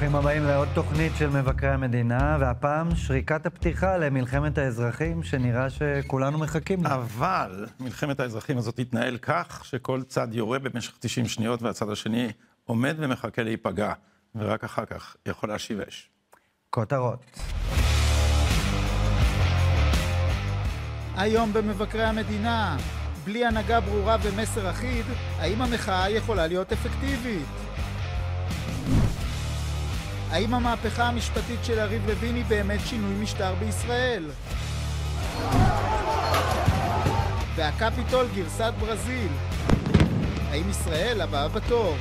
ברוכים הבאים לעוד תוכנית של מבקרי המדינה, והפעם שריקת הפתיחה למלחמת האזרחים, שנראה שכולנו מחכים לה. אבל מלחמת האזרחים הזאת תתנהל כך שכל צד יורה במשך 90 שניות והצד השני עומד ומחכה להיפגע, ורק אחר כך יכול להשיב אש. כותרות. היום במבקרי המדינה, בלי הנהגה ברורה ומסר אחיד, האם המחאה יכולה להיות אפקטיבית? האם המהפכה המשפטית של יריב לוין היא באמת שינוי משטר בישראל? והקפיטול גרסת ברזיל. האם ישראל הבאה בתור?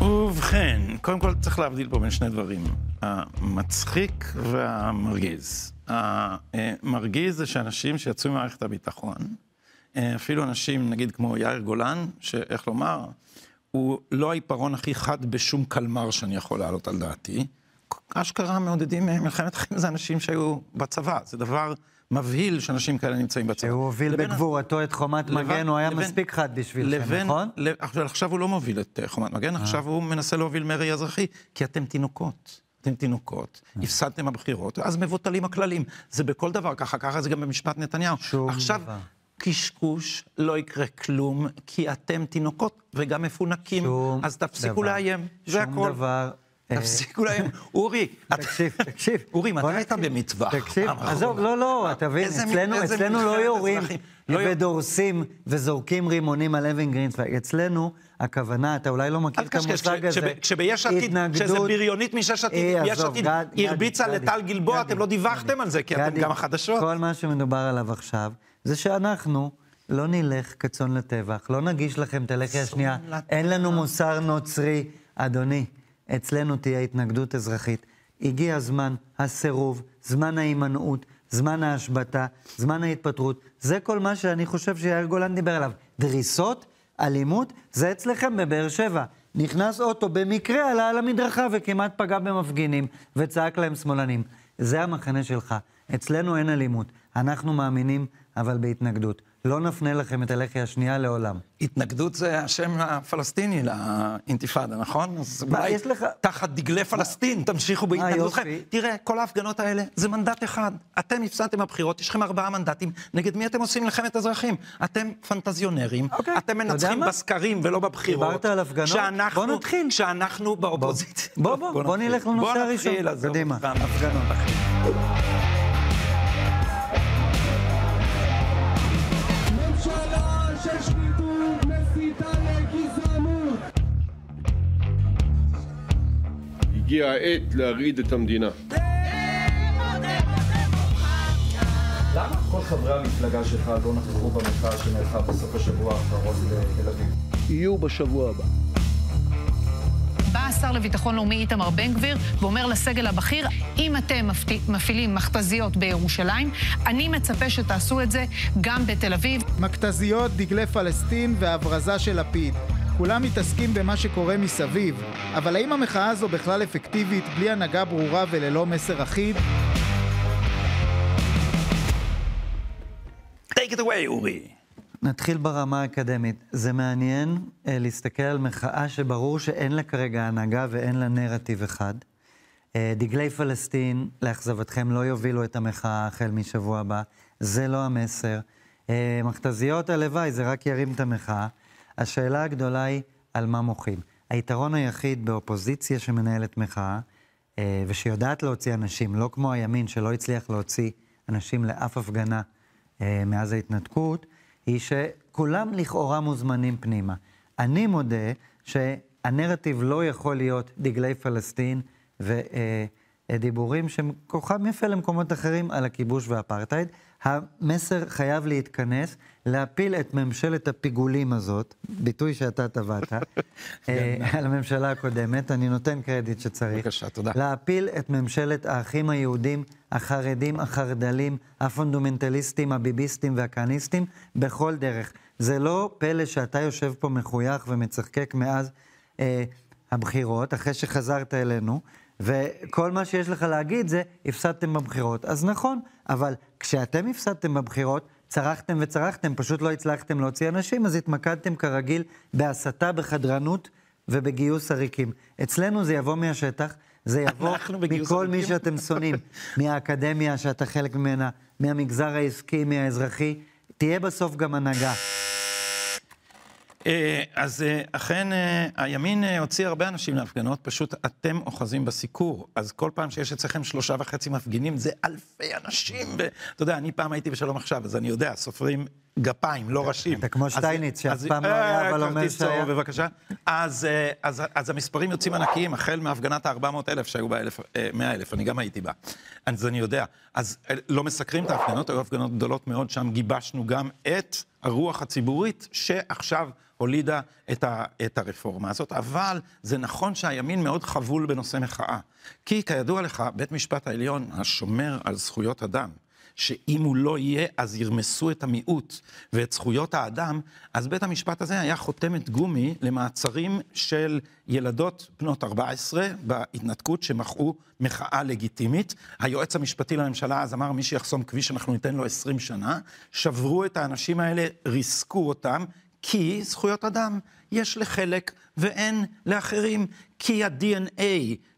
ובכן, קודם כל צריך להבדיל פה בין שני דברים, המצחיק והמרגיז. המרגיז זה שאנשים שיצאו ממערכת הביטחון, אפילו אנשים, נגיד כמו יאיר גולן, שאיך לומר, הוא לא העיפרון הכי חד בשום קלמר שאני יכול להעלות על דעתי. אשכרה מעודדים מלחמת חיים זה אנשים שהיו בצבא, זה דבר מבהיל שאנשים כאלה נמצאים בצבא. שהוא הוביל בגבורתו את חומת לבין- מגן, הוא היה לבין- מספיק חד בשבילכם, לבין, נכון? ל- עכשיו- הוא לא מוביל את אה, חומת מגן, עכשיו הוא מנסה להוביל מרי אזרחי, כי אתם תינוקות. אתם תינוקות, אה. הפסדתם בבחירות, אז מבוטלים הכללים. זה בכל דבר ככה, ככה זה גם במשפט נתניהו. שום עכשיו, דבר. קשקוש, לא יקרה כלום, כי אתם תינוקות וגם מפונקים, שום אז תפסיקו דבר. לאיים, זה שום הכל. דבר. אה, תפסיקו לאיים. אורי, תקשיב, תקשיב. אורי, מתי היית. במטווח? תקשיב, עזוב? לא, לא, אתה מבין, אצלנו, לא יורים. לא ודורסים וזורקים רימונים על אבן גרינצווייג. אצלנו, הכוונה, אתה אולי לא מכיר את המושג הזה. כשב- כשביש עתיד, שזה התנגדות- בריונית משש עתיד, אה, יש עתיד הרביצה לטל גלבוע, אתם לא דיווחתם על זה, כי אתם גם החדשות. כל מה שמדובר עליו עכשיו, זה שאנחנו לא נלך כצאן לטבח, לא נגיש לכם את הלחי השנייה, לטבח. אין לנו מוסר נוצרי. אדוני, אצלנו תהיה התנגדות אזרחית. הגיע הזמן הסירוב, זמן ההימנעות, זמן ההשבתה, זמן ההתפטרות. זה כל מה שאני חושב שיאיר גולן דיבר עליו. דריסות, אלימות, זה אצלכם בבאר שבע. נכנס אוטו, במקרה עלה על המדרכה וכמעט פגע במפגינים, וצעק להם שמאלנים. זה המחנה שלך. אצלנו אין אלימות. אנחנו מאמינים, אבל בהתנגדות. לא נפנה לכם את הלחי השנייה לעולם. התנגדות זה השם הפלסטיני לאינתיפאדה, נכון? אז מה, אולי יש לך- תחת דגלי פלסטין תמשיכו בהתנגדותכם. תראה, כל ההפגנות האלה זה מנדט אחד. אתם הפסדתם בבחירות, יש לכם ארבעה מנדטים. נגד מי אתם עושים מלחמת אזרחים? אתם פנטזיונרים, אוקיי, אתם מנצחים מה? בסקרים ולא בבחירות. דיברת על הפגנות? כשאנחנו- בוא נתחיל. כשאנחנו באופוזיציה. בוא, בוא, בוא נתחיל. נלך לנושא בוא הראשון. נתחיל, עזוב קדימה. הפגנות. הגיעה העת להרעיד את המדינה. למה כל חברי המפלגה שלך לא נכחו במחאה שנערכה בסוף השבוע האחרון בתל אביב? יהיו בשבוע הבא. בא השר לביטחון לאומי איתמר בן גביר ואומר לסגל הבכיר, אם אתם מפעילים מכתזיות בירושלים, אני מצפה שתעשו את זה גם בתל אביב. מכתזיות, דגלי פלסטין והברזה של לפיד. כולם מתעסקים במה שקורה מסביב, אבל האם המחאה הזו בכלל אפקטיבית בלי הנהגה ברורה וללא מסר אחיד? take it away, אורי. נתחיל ברמה האקדמית. זה מעניין אה, להסתכל על מחאה שברור שאין לה כרגע הנהגה ואין לה נרטיב אחד. אה, דגלי פלסטין, לאכזבתכם, לא יובילו את המחאה החל משבוע הבא. זה לא המסר. אה, מכתזיות, הלוואי, זה רק ירים את המחאה. השאלה הגדולה היא על מה מוחים. היתרון היחיד באופוזיציה שמנהלת מחאה, אה, ושיודעת להוציא אנשים, לא כמו הימין שלא הצליח להוציא אנשים לאף הפגנה אה, מאז ההתנתקות, היא שכולם לכאורה מוזמנים פנימה. אני מודה שהנרטיב לא יכול להיות דגלי פלסטין ודיבורים שכוחם יפה למקומות אחרים על הכיבוש והאפרטהייד. המסר חייב להתכנס, להפיל את ממשלת הפיגולים הזאת, ביטוי שאתה טבעת, אה, על הממשלה הקודמת, אני נותן קרדיט שצריך. בבקשה, תודה. להפיל את ממשלת האחים היהודים, החרדים, החרד"לים, הפונדומנטליסטים, הביביסטים והכהניסטים, בכל דרך. זה לא פלא שאתה יושב פה מחוייך ומצחקק מאז אה, הבחירות, אחרי שחזרת אלינו, וכל מה שיש לך להגיד זה, הפסדתם בבחירות. אז נכון, אבל כשאתם הפסדתם בבחירות, צרחתם וצרחתם, פשוט לא הצלחתם להוציא אנשים, אז התמקדתם כרגיל בהסתה, בחדרנות ובגיוס עריקים. אצלנו זה יבוא מהשטח, זה יבוא מכל מי עריקים? שאתם שונאים, מהאקדמיה שאתה חלק ממנה, מהמגזר העסקי, מהאזרחי. תהיה בסוף גם הנהגה. אה, אז אה, אכן אה, הימין הוציא הרבה אנשים להפגנות, פשוט אתם אוחזים בסיקור. אז כל פעם שיש אצלכם שלושה וחצי מפגינים, זה אלפי אנשים. ואתה יודע, אני פעם הייתי בשלום עכשיו, אז אני יודע, סופרים גפיים, לא ראשים. אתה כמו שטייניץ, שאף פעם לא היה, אבל אומר שהיה. בבקשה. אז, המספרים יוצאים ענקיים, החל מהפגנת ה-400 אלף שהיו בה 100 אלף, אני גם הייתי בה. אז אני יודע. אז לא מסקרים את ההפגנות, היו הפגנות גדולות מאוד, שם גיבשנו גם את הרוח הציבורית שעכשיו הולידה את, ה, את הרפורמה הזאת. אבל זה נכון שהימין מאוד חבול בנושא מחאה. כי כידוע לך, בית משפט העליון, השומר על זכויות אדם, שאם הוא לא יהיה, אז ירמסו את המיעוט ואת זכויות האדם, אז בית המשפט הזה היה חותמת גומי למעצרים של ילדות בנות 14 בהתנתקות שמחאו מחאה לגיטימית. היועץ המשפטי לממשלה אז אמר, מי שיחסום כביש, אנחנו ניתן לו 20 שנה. שברו את האנשים האלה, ריסקו אותם, כי זכויות אדם יש לחלק ואין לאחרים. כי ה-DNA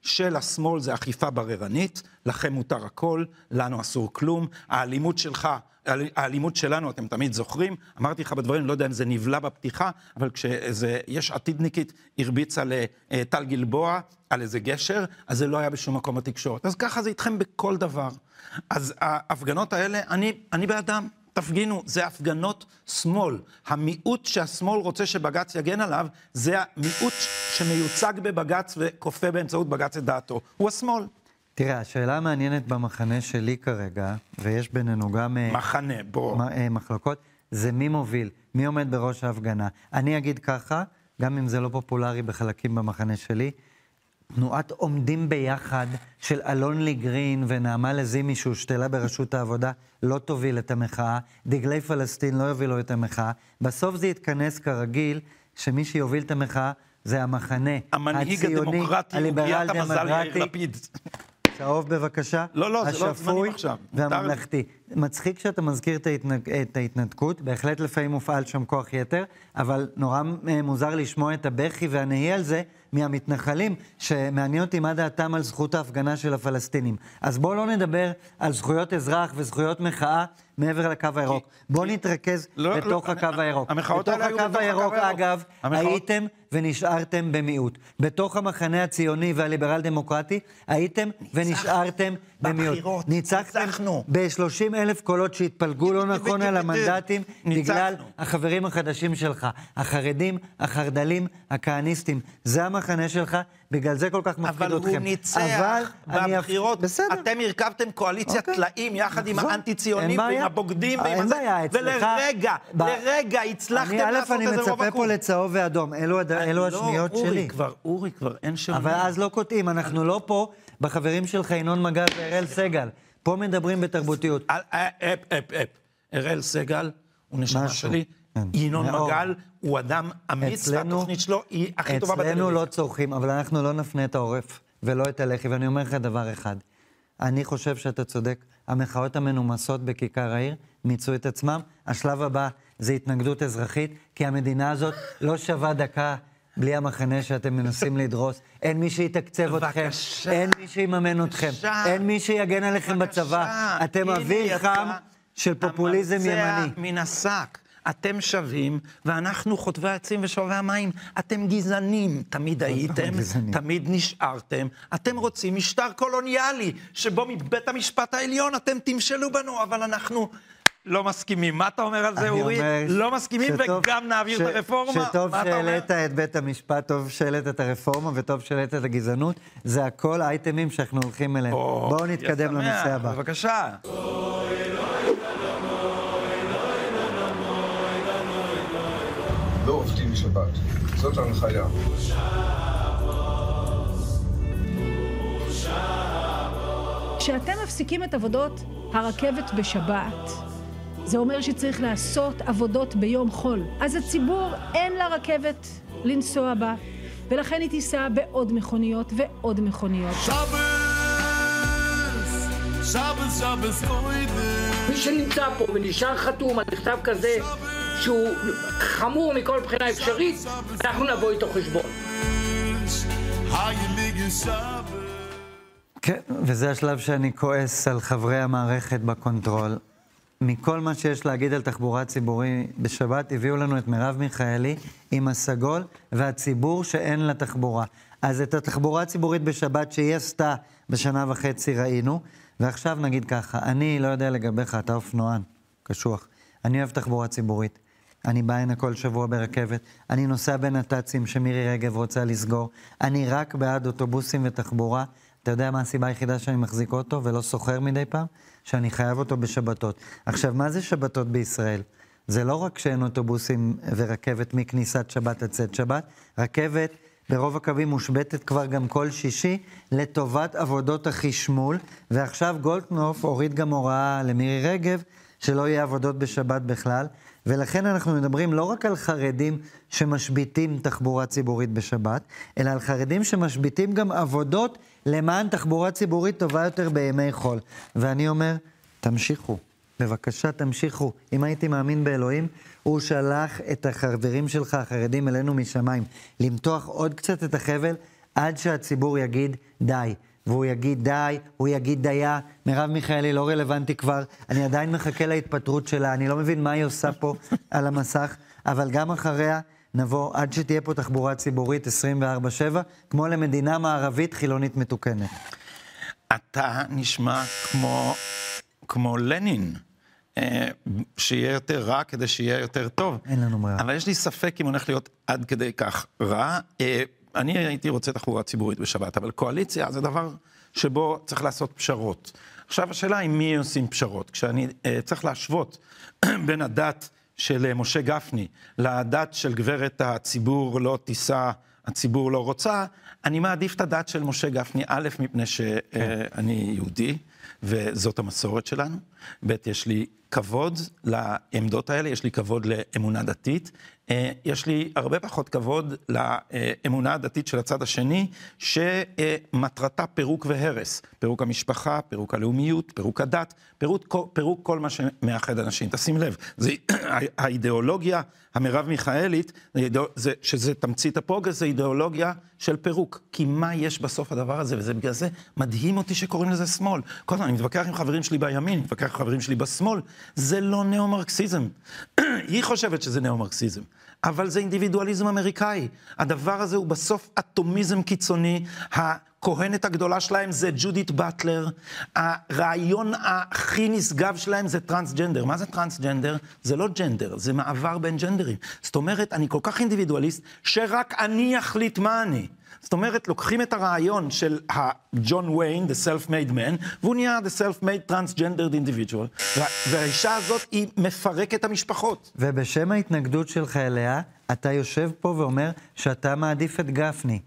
של השמאל זה אכיפה בררנית, לכם מותר הכל, לנו אסור כלום. האלימות שלך, האלימות שלנו, אתם תמיד זוכרים, אמרתי לך בדברים, לא יודע אם זה נבלע בפתיחה, אבל כשאיזה יש עתידניקית הרביצה לטל גלבוע על איזה גשר, אז זה לא היה בשום מקום בתקשורת. אז ככה זה איתכם בכל דבר. אז ההפגנות האלה, אני, אני בעדם. תפגינו, זה הפגנות שמאל. המיעוט שהשמאל רוצה שבג"ץ יגן עליו, זה המיעוט שמיוצג בבג"ץ וכופה באמצעות בג"ץ את דעתו. הוא השמאל. תראה, השאלה המעניינת במחנה שלי כרגע, ויש בינינו גם אה, מחנה, בוא. אה, מחלוקות, זה מי מוביל, מי עומד בראש ההפגנה. אני אגיד ככה, גם אם זה לא פופולרי בחלקים במחנה שלי, תנועת עומדים ביחד של אלון ליגרין ונעמה לזימי שהושתלה בראשות העבודה לא תוביל את המחאה, דגלי פלסטין לא יובילו את המחאה. בסוף זה יתכנס כרגיל, שמי שיוביל את המחאה זה המחנה המנהיג הציוני, הדמוקרטי, הליברל דמוקרטי. צהוב בבקשה. לא, לא, זה לא זמנים עכשיו. והממלכתי. מצחיק שאתה מזכיר את, ההתנק... את ההתנתקות, בהחלט לפעמים מופעל שם כוח יתר, אבל נורא מוזר לשמוע את הבכי והנהי על זה מהמתנחלים, שמעניין אותי מה דעתם על זכות ההפגנה של הפלסטינים. אז בואו לא נדבר על זכויות אזרח וזכויות מחאה מעבר לקו הירוק. בואו נתרכז לא, בתוך לא, הקו הירוק. המחאות האלה היו בתוך בתוך הקו הקו הירוק, הירוק. אגב, המחאות- הייתם ונשארתם במיעוט. בתוך המחנה הציוני והליברל דמוקרטי, הייתם ונשארתם במיעוט. בבחירות, ניצחתם ניצחנו. ב-30 אלף קולות שהתפלגו לא נכון על המנדטים, בגלל ניצחנו. החברים החדשים שלך. החרדים, החרד"לים, הכהניסטים. זה המחנה שלך, בגלל זה כל כך מפחיד אבל אתכם. הוא ניצח אבל אני אפ- בבחירות. בסדר. אתם הרכבתם קואליציית אוקיי. טלאים יחד עם נחזור. האנטי-ציונים ועם. הבוגדים ועם אין בעיה, אצלך- ולרגע, לרגע הצלחתם אני, לעשות אני איזה רוב מצפה פה. לצהוב ואדום. אלו הד- אלו השניות לא, אורי שלי. כבר, אורי כבר, אין שום... אבל אז לא קוטעים, אנחנו לא פה בחברים שלך, ינון מגל ואראל סגל. פה מדברים בתרבותיות. אפ, אפ, אפ. אראל סגל הוא נשמה משהו. שלי, כן. ינון. מגל הוא אדם אמיץ, והתוכנית שלו היא הכי טובה בטלוויזיה. אצלנו לא צורכים, אבל אנחנו לא נפנה את העורף ולא את הלחי, ואני אומר לך דבר אחד. אני חושב שאתה צודק, המחאות המנומסות בכיכר העיר מיצו את עצמם. השלב הבא זה התנגדות אזרחית, כי המדינה הזאת לא שווה דקה בלי המחנה שאתם מנסים לדרוס. אין מי שיתקצב אתכם. אין מי שיממן אתכם. אין מי שיגן עליכם. בצבא. אתם אוויר חם של פופוליזם המרצע ימני. מן השק. אתם שווים, ואנחנו חוטבי העצים ושואבי המים. אתם גזענים. תמיד הייתם. תמיד נשארתם. אתם רוצים משטר קולוניאלי, שבו מבית המשפט העליון אתם תמשלו בנו, אבל אנחנו... לא מסכימים. מה אתה אומר על זה, אורי? אומר לא מסכימים, שטוב- וגם נעביר ש- את הרפורמה? שטוב מה אתה אומר? שהעלית את בית המשפט, טוב שהעלית את הרפורמה וטוב שהעלית את הגזענות. זה הכל אייטמים שאנחנו הולכים אליהם. או, בואו נתקדם לנושא הבא. בבקשה. לא עובדים בשבת. זאת ההנחיה. כשאתם מפסיקים את עבודות הרכבת בשבת, זה אומר שצריך לעשות עבודות ביום חול. אז הציבור אין לה רכבת לנסוע בה, ולכן היא תיסע בעוד מכוניות ועוד מכוניות. Shabbos, Shabbos, koide. מי שנמצא פה ונשאר חתום על מכתב כזה שהוא חמור מכל בחינה אפשרית, אנחנו נבוא איתו חשבון. כן, וזה השלב שאני כועס על חברי המערכת בקונטרול. מכל מה שיש להגיד על תחבורה ציבורית, בשבת הביאו לנו את מרב מיכאלי עם הסגול והציבור שאין לה תחבורה. אז את התחבורה הציבורית בשבת שהיא עשתה בשנה וחצי ראינו, ועכשיו נגיד ככה, אני לא יודע לגביך, אתה אופנוען, קשוח. אני אוהב תחבורה ציבורית. אני בא הנה כל שבוע ברכבת, אני נוסע בנת"צים שמירי רגב רוצה לסגור, אני רק בעד אוטובוסים ותחבורה. אתה יודע מה הסיבה היחידה שאני מחזיק אוטו ולא סוחר מדי פעם? שאני חייב אותו בשבתות. עכשיו, מה זה שבתות בישראל? זה לא רק שאין אוטובוסים ורכבת מכניסת שבת עד צאת שבת, רכבת ברוב הקווים מושבתת כבר גם כל שישי לטובת עבודות החשמול, ועכשיו גולדקנופ הוריד גם הוראה למירי רגב שלא יהיה עבודות בשבת בכלל, ולכן אנחנו מדברים לא רק על חרדים שמשביתים תחבורה ציבורית בשבת, אלא על חרדים שמשביתים גם עבודות למען תחבורה ציבורית טובה יותר בימי חול. ואני אומר, תמשיכו. בבקשה, תמשיכו. אם הייתי מאמין באלוהים, הוא שלח את החברים שלך, החרדים, אלינו משמיים, למתוח עוד קצת את החבל עד שהציבור יגיד די. והוא יגיד די, הוא יגיד דייה, מרב מיכאלי לא רלוונטי כבר, אני עדיין מחכה להתפטרות שלה, אני לא מבין מה היא עושה פה על המסך, אבל גם אחריה נבוא עד שתהיה פה תחבורה ציבורית 24-7, כמו למדינה מערבית חילונית מתוקנת. אתה נשמע כמו, כמו לנין. אה, שיהיה יותר רע כדי שיהיה יותר טוב. אין לנו ברירה. אבל יש לי ספק אם הולך להיות עד כדי כך רע. אה, אני הייתי רוצה תחבורה ציבורית בשבת, אבל קואליציה זה דבר שבו צריך לעשות פשרות. עכשיו השאלה היא מי עושים פשרות. כשאני אה, צריך להשוות בין הדת של משה גפני לדת של גברת הציבור לא תישא, הציבור לא רוצה, אני מעדיף את הדת של משה גפני, א', מפני שאני יהודי, וזאת המסורת שלנו, ב', יש לי כבוד לעמדות האלה, יש לי כבוד לאמונה דתית, אה, יש לי הרבה פחות כבוד לאמונה הדתית של הצד השני, שמטרתה פירוק והרס. פירוק המשפחה, פירוק הלאומיות, פירוק הדת, פירוק, פירוק כל מה שמאחד אנשים. תשים לב, זה, האידיאולוגיה המרב מיכאלית, זה, שזה תמצית הפוגס, זה אידיאולוגיה של פירוק. כי מה יש בסוף הדבר הזה, וזה בגלל זה מדהים אותי שקוראים לזה שמאל. כל הזמן אני מתווכח עם חברים שלי בימין, אני מתווכח עם חברים שלי בשמאל, זה לא ניאו-מרקסיזם. היא חושבת שזה ניאו-מרקסיזם. אבל זה אינדיבידואליזם אמריקאי. הדבר הזה הוא בסוף אטומיזם קיצוני. הכהנת הגדולה שלהם זה ג'ודית באטלר. הרעיון הכי נשגב שלהם זה טרנסג'נדר. מה זה טרנסג'נדר? זה לא ג'נדר, זה מעבר בין ג'נדרים. זאת אומרת, אני כל כך אינדיבידואליסט, שרק אני אחליט מה אני. זאת אומרת, לוקחים את הרעיון של ג'ון ויין, the self-made man, והוא נהיה the self-made transgendered individual, והאישה הזאת היא מפרקת המשפחות. ובשם ההתנגדות שלך אליה, אתה יושב פה ואומר שאתה מעדיף את גפני.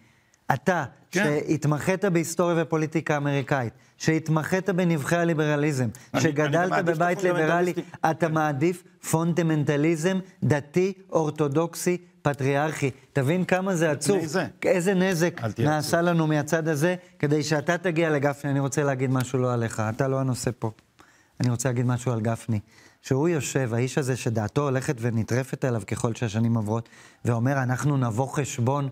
אתה, כן. שהתמחית בהיסטוריה ופוליטיקה אמריקאית, שהתמחית בנבחי הליברליזם, אני, שגדלת אני בבית ליברלי, אתה מעדיף פונדמנטליזם דתי, אורתודוקסי, פטריארכי. תבין כמה זה עצוב. זה. איזה נזק נעשה לנו מהצד הזה, כדי שאתה תגיע לגפני. אני רוצה להגיד משהו לא עליך, אתה לא הנושא פה. אני רוצה להגיד משהו על גפני. שהוא יושב, האיש הזה שדעתו הולכת ונטרפת עליו ככל שהשנים עוברות, ואומר, אנחנו נבוא חשבון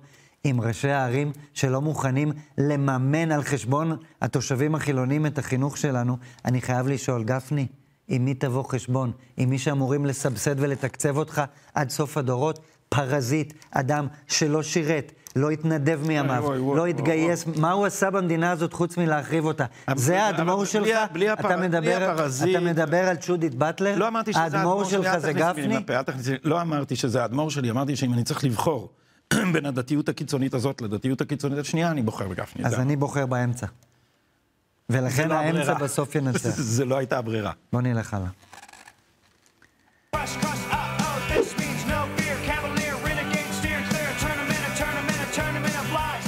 עם ראשי הערים שלא מוכנים לממן על חשבון התושבים החילונים את החינוך שלנו, אני חייב לשאול, גפני, עם מי תבוא חשבון? עם מי שאמורים לסבסד ולתקצב אותך עד סוף הדורות? פרזיט, אדם שלא שירת, לא התנדב מימיו, לא התגייס, מה הוא עשה במדינה הזאת חוץ מלהחריב אותה? זה האדמו"ר שלך? אתה מדבר על צ'ודית באטלר? לא אמרתי שזה האדמו"ר שלך זה גפני? לא אמרתי שזה האדמו"ר שלי, אמרתי שאם אני צריך לבחור בין הדתיות הקיצונית הזאת לדתיות הקיצונית השנייה, אני בוחר בגפני. אז אני בוחר באמצע. ולכן לא האמצע בסוף ינצח. זה לא הייתה הברירה. בוא נלך הלאה.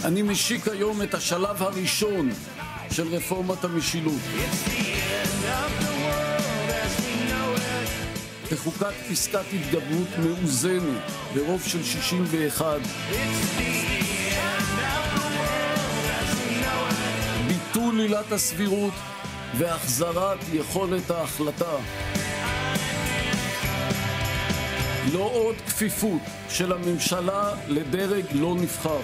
אני משיק היום את השלב הראשון של רפורמת המשילות. בחוקת פסקת התגברות מאוזנת ברוב של 61. ביטול עילת הסבירות והחזרת יכולת ההחלטה. לא עוד כפיפות של הממשלה לדרג לא נבחר.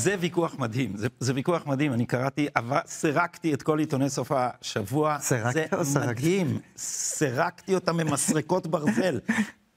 זה ויכוח מדהים, זה, זה ויכוח מדהים, אני קראתי, אבל סירקתי את כל עיתוני סוף השבוע. סירקת או זה סרקת? מדהים, סירקתי אותם ממסרקות ברזל.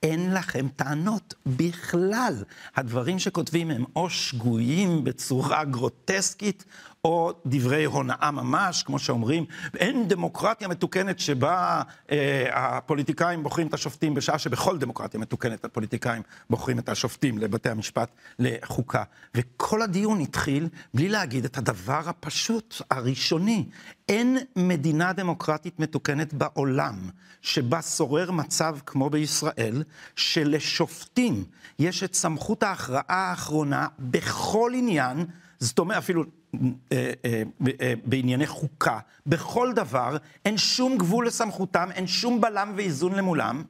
אין לכם טענות בכלל. הדברים שכותבים הם או שגויים בצורה גרוטסקית, או דברי הונאה ממש, כמו שאומרים. אין דמוקרטיה מתוקנת שבה אה, הפוליטיקאים בוחרים את השופטים, בשעה שבכל דמוקרטיה מתוקנת הפוליטיקאים בוחרים את השופטים לבתי המשפט לחוקה. וכל הדיון התחיל בלי להגיד את הדבר הפשוט, הראשוני. אין מדינה דמוקרטית מתוקנת בעולם שבה שורר מצב כמו בישראל, שלשופטים יש את סמכות ההכרעה האחרונה בכל עניין, זאת אומרת אפילו אה, אה, אה, בענייני חוקה, בכל דבר, אין שום גבול לסמכותם, אין שום בלם ואיזון למולם,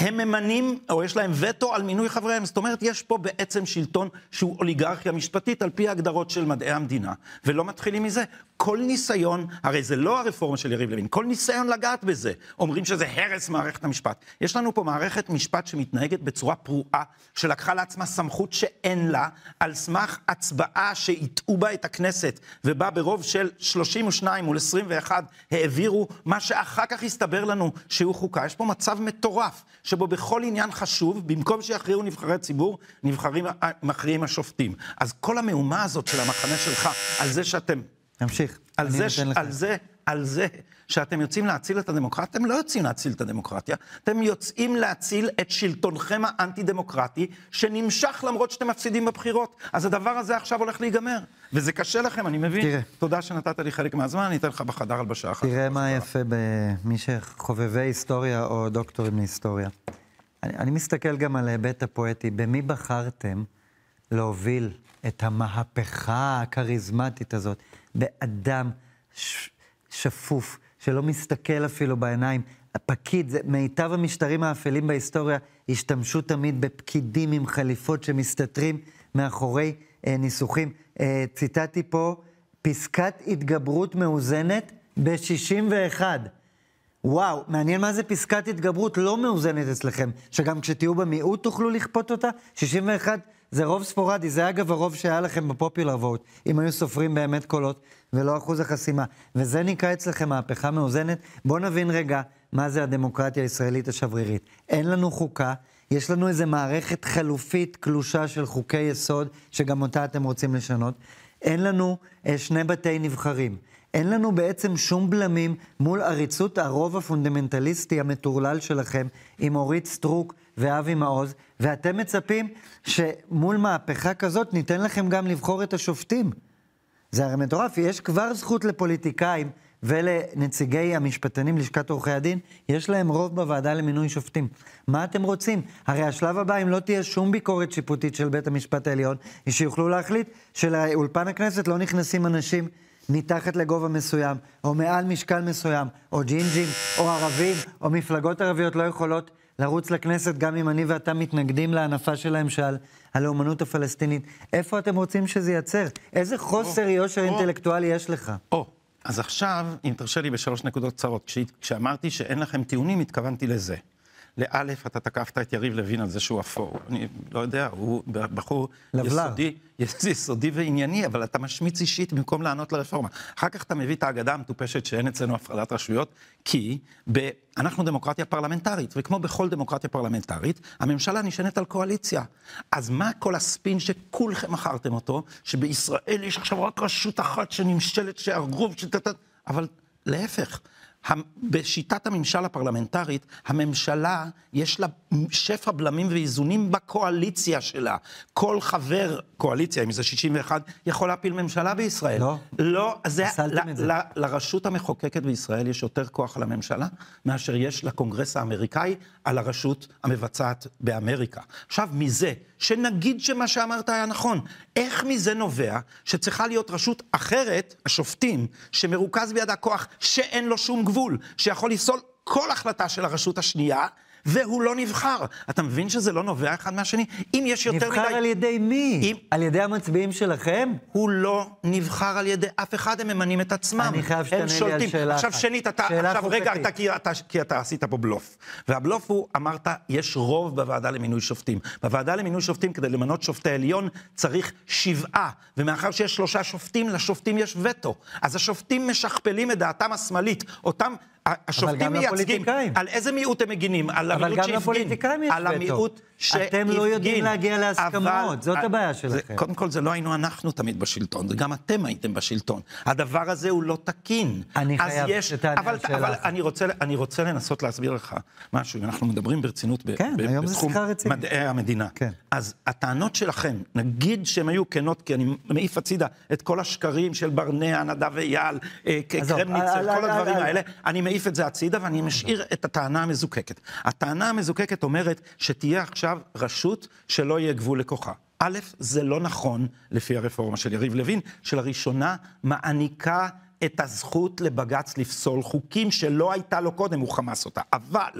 והם ממנים, או יש להם וטו על מינוי חבריהם. זאת אומרת, יש פה בעצם שלטון שהוא אוליגרכיה משפטית על פי ההגדרות של מדעי המדינה, ולא מתחילים מזה. כל ניסיון, הרי זה לא הרפורמה של יריב לוין, כל ניסיון לגעת בזה, אומרים שזה הרס מערכת המשפט. יש לנו פה מערכת משפט שמתנהגת בצורה פרועה, שלקחה לעצמה סמכות שאין לה, על סמך הצבעה שהטעו בה את הכנסת, ובה ברוב של 32 מול 21 העבירו מה שאחר כך הסתבר לנו שהוא חוקה. יש פה מצב מטורף, שבו בכל עניין חשוב, במקום שיכריעו נבחרי ציבור, נבחרים, מכריעים השופטים. אז כל המהומה הזאת של המחנה שלך, על זה שאתם... תמשיך. על זה. על זה, על זה שאתם יוצאים להציל את הדמוקרטיה, אתם לא יוצאים להציל את הדמוקרטיה, אתם יוצאים להציל את שלטונכם האנטי-דמוקרטי, שנמשך למרות שאתם מפסידים בבחירות. אז הדבר הזה עכשיו הולך להיגמר. וזה קשה לכם, אני מבין. תראה. תודה שנתת לי חלק מהזמן, אני אתן לך בחדר הלבשה אחת. תראה מה יפה במי שחובבי היסטוריה או דוקטורים להיסטוריה. אני, אני מסתכל גם על ההיבט הפואטי. במי בחרתם להוביל את המהפכה הכריזמטית הזאת? באדם ש, שפוף, שלא מסתכל אפילו בעיניים. הפקיד, זה מיטב המשטרים האפלים בהיסטוריה, השתמשו תמיד בפקידים עם חליפות שמסתתרים מאחורי אה, ניסוחים. אה, ציטטתי פה, פסקת התגברות מאוזנת ב-61. וואו, מעניין מה זה פסקת התגברות לא מאוזנת אצלכם, שגם כשתהיו במיעוט תוכלו לכפות אותה? 61 זה רוב ספורדי, זה אגב הרוב שהיה לכם בפופולר ווט, אם היו סופרים באמת קולות ולא אחוז החסימה. וזה נקרא אצלכם מהפכה מאוזנת. בואו נבין רגע מה זה הדמוקרטיה הישראלית השברירית. אין לנו חוקה, יש לנו איזו מערכת חלופית קלושה של חוקי יסוד, שגם אותה אתם רוצים לשנות. אין לנו אה, שני בתי נבחרים. אין לנו בעצם שום בלמים מול עריצות הרוב הפונדמנטליסטי המטורלל שלכם עם אורית סטרוק ואבי מעוז, ואתם מצפים שמול מהפכה כזאת ניתן לכם גם לבחור את השופטים. זה הרי מטורף, יש כבר זכות לפוליטיקאים ולנציגי המשפטנים, לשכת עורכי הדין, יש להם רוב בוועדה למינוי שופטים. מה אתם רוצים? הרי השלב הבא, אם לא תהיה שום ביקורת שיפוטית של בית המשפט העליון, היא שיוכלו להחליט שלאולפן הכנסת לא נכנסים אנשים מתחת לגובה מסוים, או מעל משקל מסוים, או ג'ינג'ים, או ערבים, או מפלגות ערביות לא יכולות לרוץ לכנסת גם אם אני ואתה מתנגדים להנפה שלהם שעל הלאומנות הפלסטינית. איפה אתם רוצים שזה ייצר? איזה חוסר יושר או. אינטלקטואלי יש לך? או, אז עכשיו, אם תרשה לי בשלוש נקודות קצרות, כש, כשאמרתי שאין לכם טיעונים, התכוונתי לזה. לאלף, אתה תקפת את יריב לוין על זה שהוא אפור. אני לא יודע, הוא בחור. יסודי, יסודי וענייני, אבל אתה משמיץ אישית במקום לענות לרפורמה. אחר כך אתה מביא את האגדה המטופשת שאין אצלנו הפרדת רשויות, כי ב... אנחנו דמוקרטיה פרלמנטרית, וכמו בכל דמוקרטיה פרלמנטרית, הממשלה נשענת על קואליציה. אז מה כל הספין שכולכם מכרתם אותו, שבישראל יש עכשיו רק רשות אחת שנמשלת, שהרוב, שתת... אבל להפך. בשיטת הממשל הפרלמנטרית, הממשלה, יש לה שפע בלמים ואיזונים בקואליציה שלה. כל חבר קואליציה, אם זה 61, יכול להפיל ממשלה בישראל. לא. לא, זה... פסלתם ל- את זה. ל- לרשות המחוקקת בישראל יש יותר כוח על הממשלה, מאשר יש לקונגרס האמריקאי על הרשות המבצעת באמריקה. עכשיו, מזה, שנגיד שמה שאמרת היה נכון, איך מזה נובע שצריכה להיות רשות אחרת, השופטים, שמרוכז בידה כוח שאין לו שום גבול, שיכול לפסול כל החלטה של הרשות השנייה, והוא לא נבחר. אתה מבין שזה לא נובע אחד מהשני? אם יש יותר נבחר מדי... על ידי מי? אם- על ידי המצביעים שלכם? הוא לא נבחר על ידי אף אחד, הם ממנים את עצמם. אני חייב שתענה לי על. שאלה עכשיו אחת. שנית, אתה, שאלה עכשיו רגע. אתה, כי, אתה, כי אתה עשית פה בלוף. והבלוף הוא, אמרת, יש רוב בוועדה למינוי שופטים. בוועדה למינוי שופטים, כדי למנות שופטי עליון, צריך שבעה. ומאחר שיש שלושה שופטים, לשופטים יש וטו. אז השופטים משכפלים את דעתם השמאלית. אותם... השופטים מייצגים. על איזה מיעוט הם מגינים? על המיעוט שהפגין. על. המיעוט שהפגין. אתם לא יודעים להגיע להסכמות, אבל- זאת הבעיה זה- שלכם. קודם כל, זה לא היינו אנחנו תמיד בשלטון, זה גם אתם הייתם בשלטון. הדבר הזה הוא לא תקין. אני חייב יש- שתענה אבל, על שאלה אבל. אני רוצה, אני רוצה לנסות להסביר לך משהו, אם אנחנו מדברים ברצינות ב, כן, ב, בתחום. מדעי המדינה. כן. אז הטענות שלכם, נגיד שהן היו כנות, כי אני מעיף הצידה את כל השקרים של ברנע, נדב אייל, אה, קרמניצר, על- כל על- הדברים האלה, אני מעיף את זה הצידה ואני משאיר את הטענה המזוקקת. הטענה המזוקקת אומרת שתהיה עכשיו רשות שלא יהיה גבול לכוחה. א', זה לא נכון לפי הרפורמה של יריב לוין, שלראשונה מעניקה את הזכות לבג"ץ לפסול חוקים שלא הייתה לו קודם, הוא חמס אותה. אבל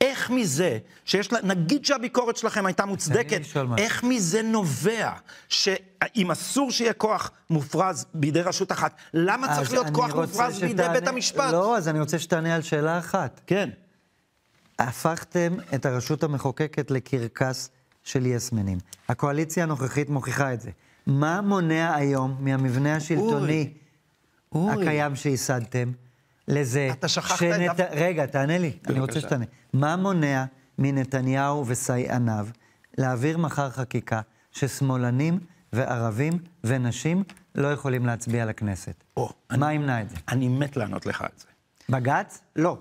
איך מזה, שיש לה, נגיד שהביקורת שלכם הייתה מוצדקת. איך מזה נובע שאם אסור שיהיה כוח מופרז בידי רשות אחת, למה צריך להיות כוח מופרז בידי שתענה- בית המשפט? לא, אז אני רוצה שתענה על שאלה אחת. כן. הפכתם את הרשות המחוקקת לקרקס של יסמנים. הקואליציה הנוכחית מוכיחה את זה. מה מונע היום מהמבנה השלטוני אורי. הקיים שייסדתם לזה אתה שכחת את שנת... דף- רגע, תענה לי, אני רוצה. שתענה. מה מונע מנתניהו וסייעניו להעביר מחר חקיקה ששמאלנים וערבים ונשים לא יכולים להצביע לכנסת? או, מה ימנע את זה? אני מת לענות לך על זה. בג"ץ? לא.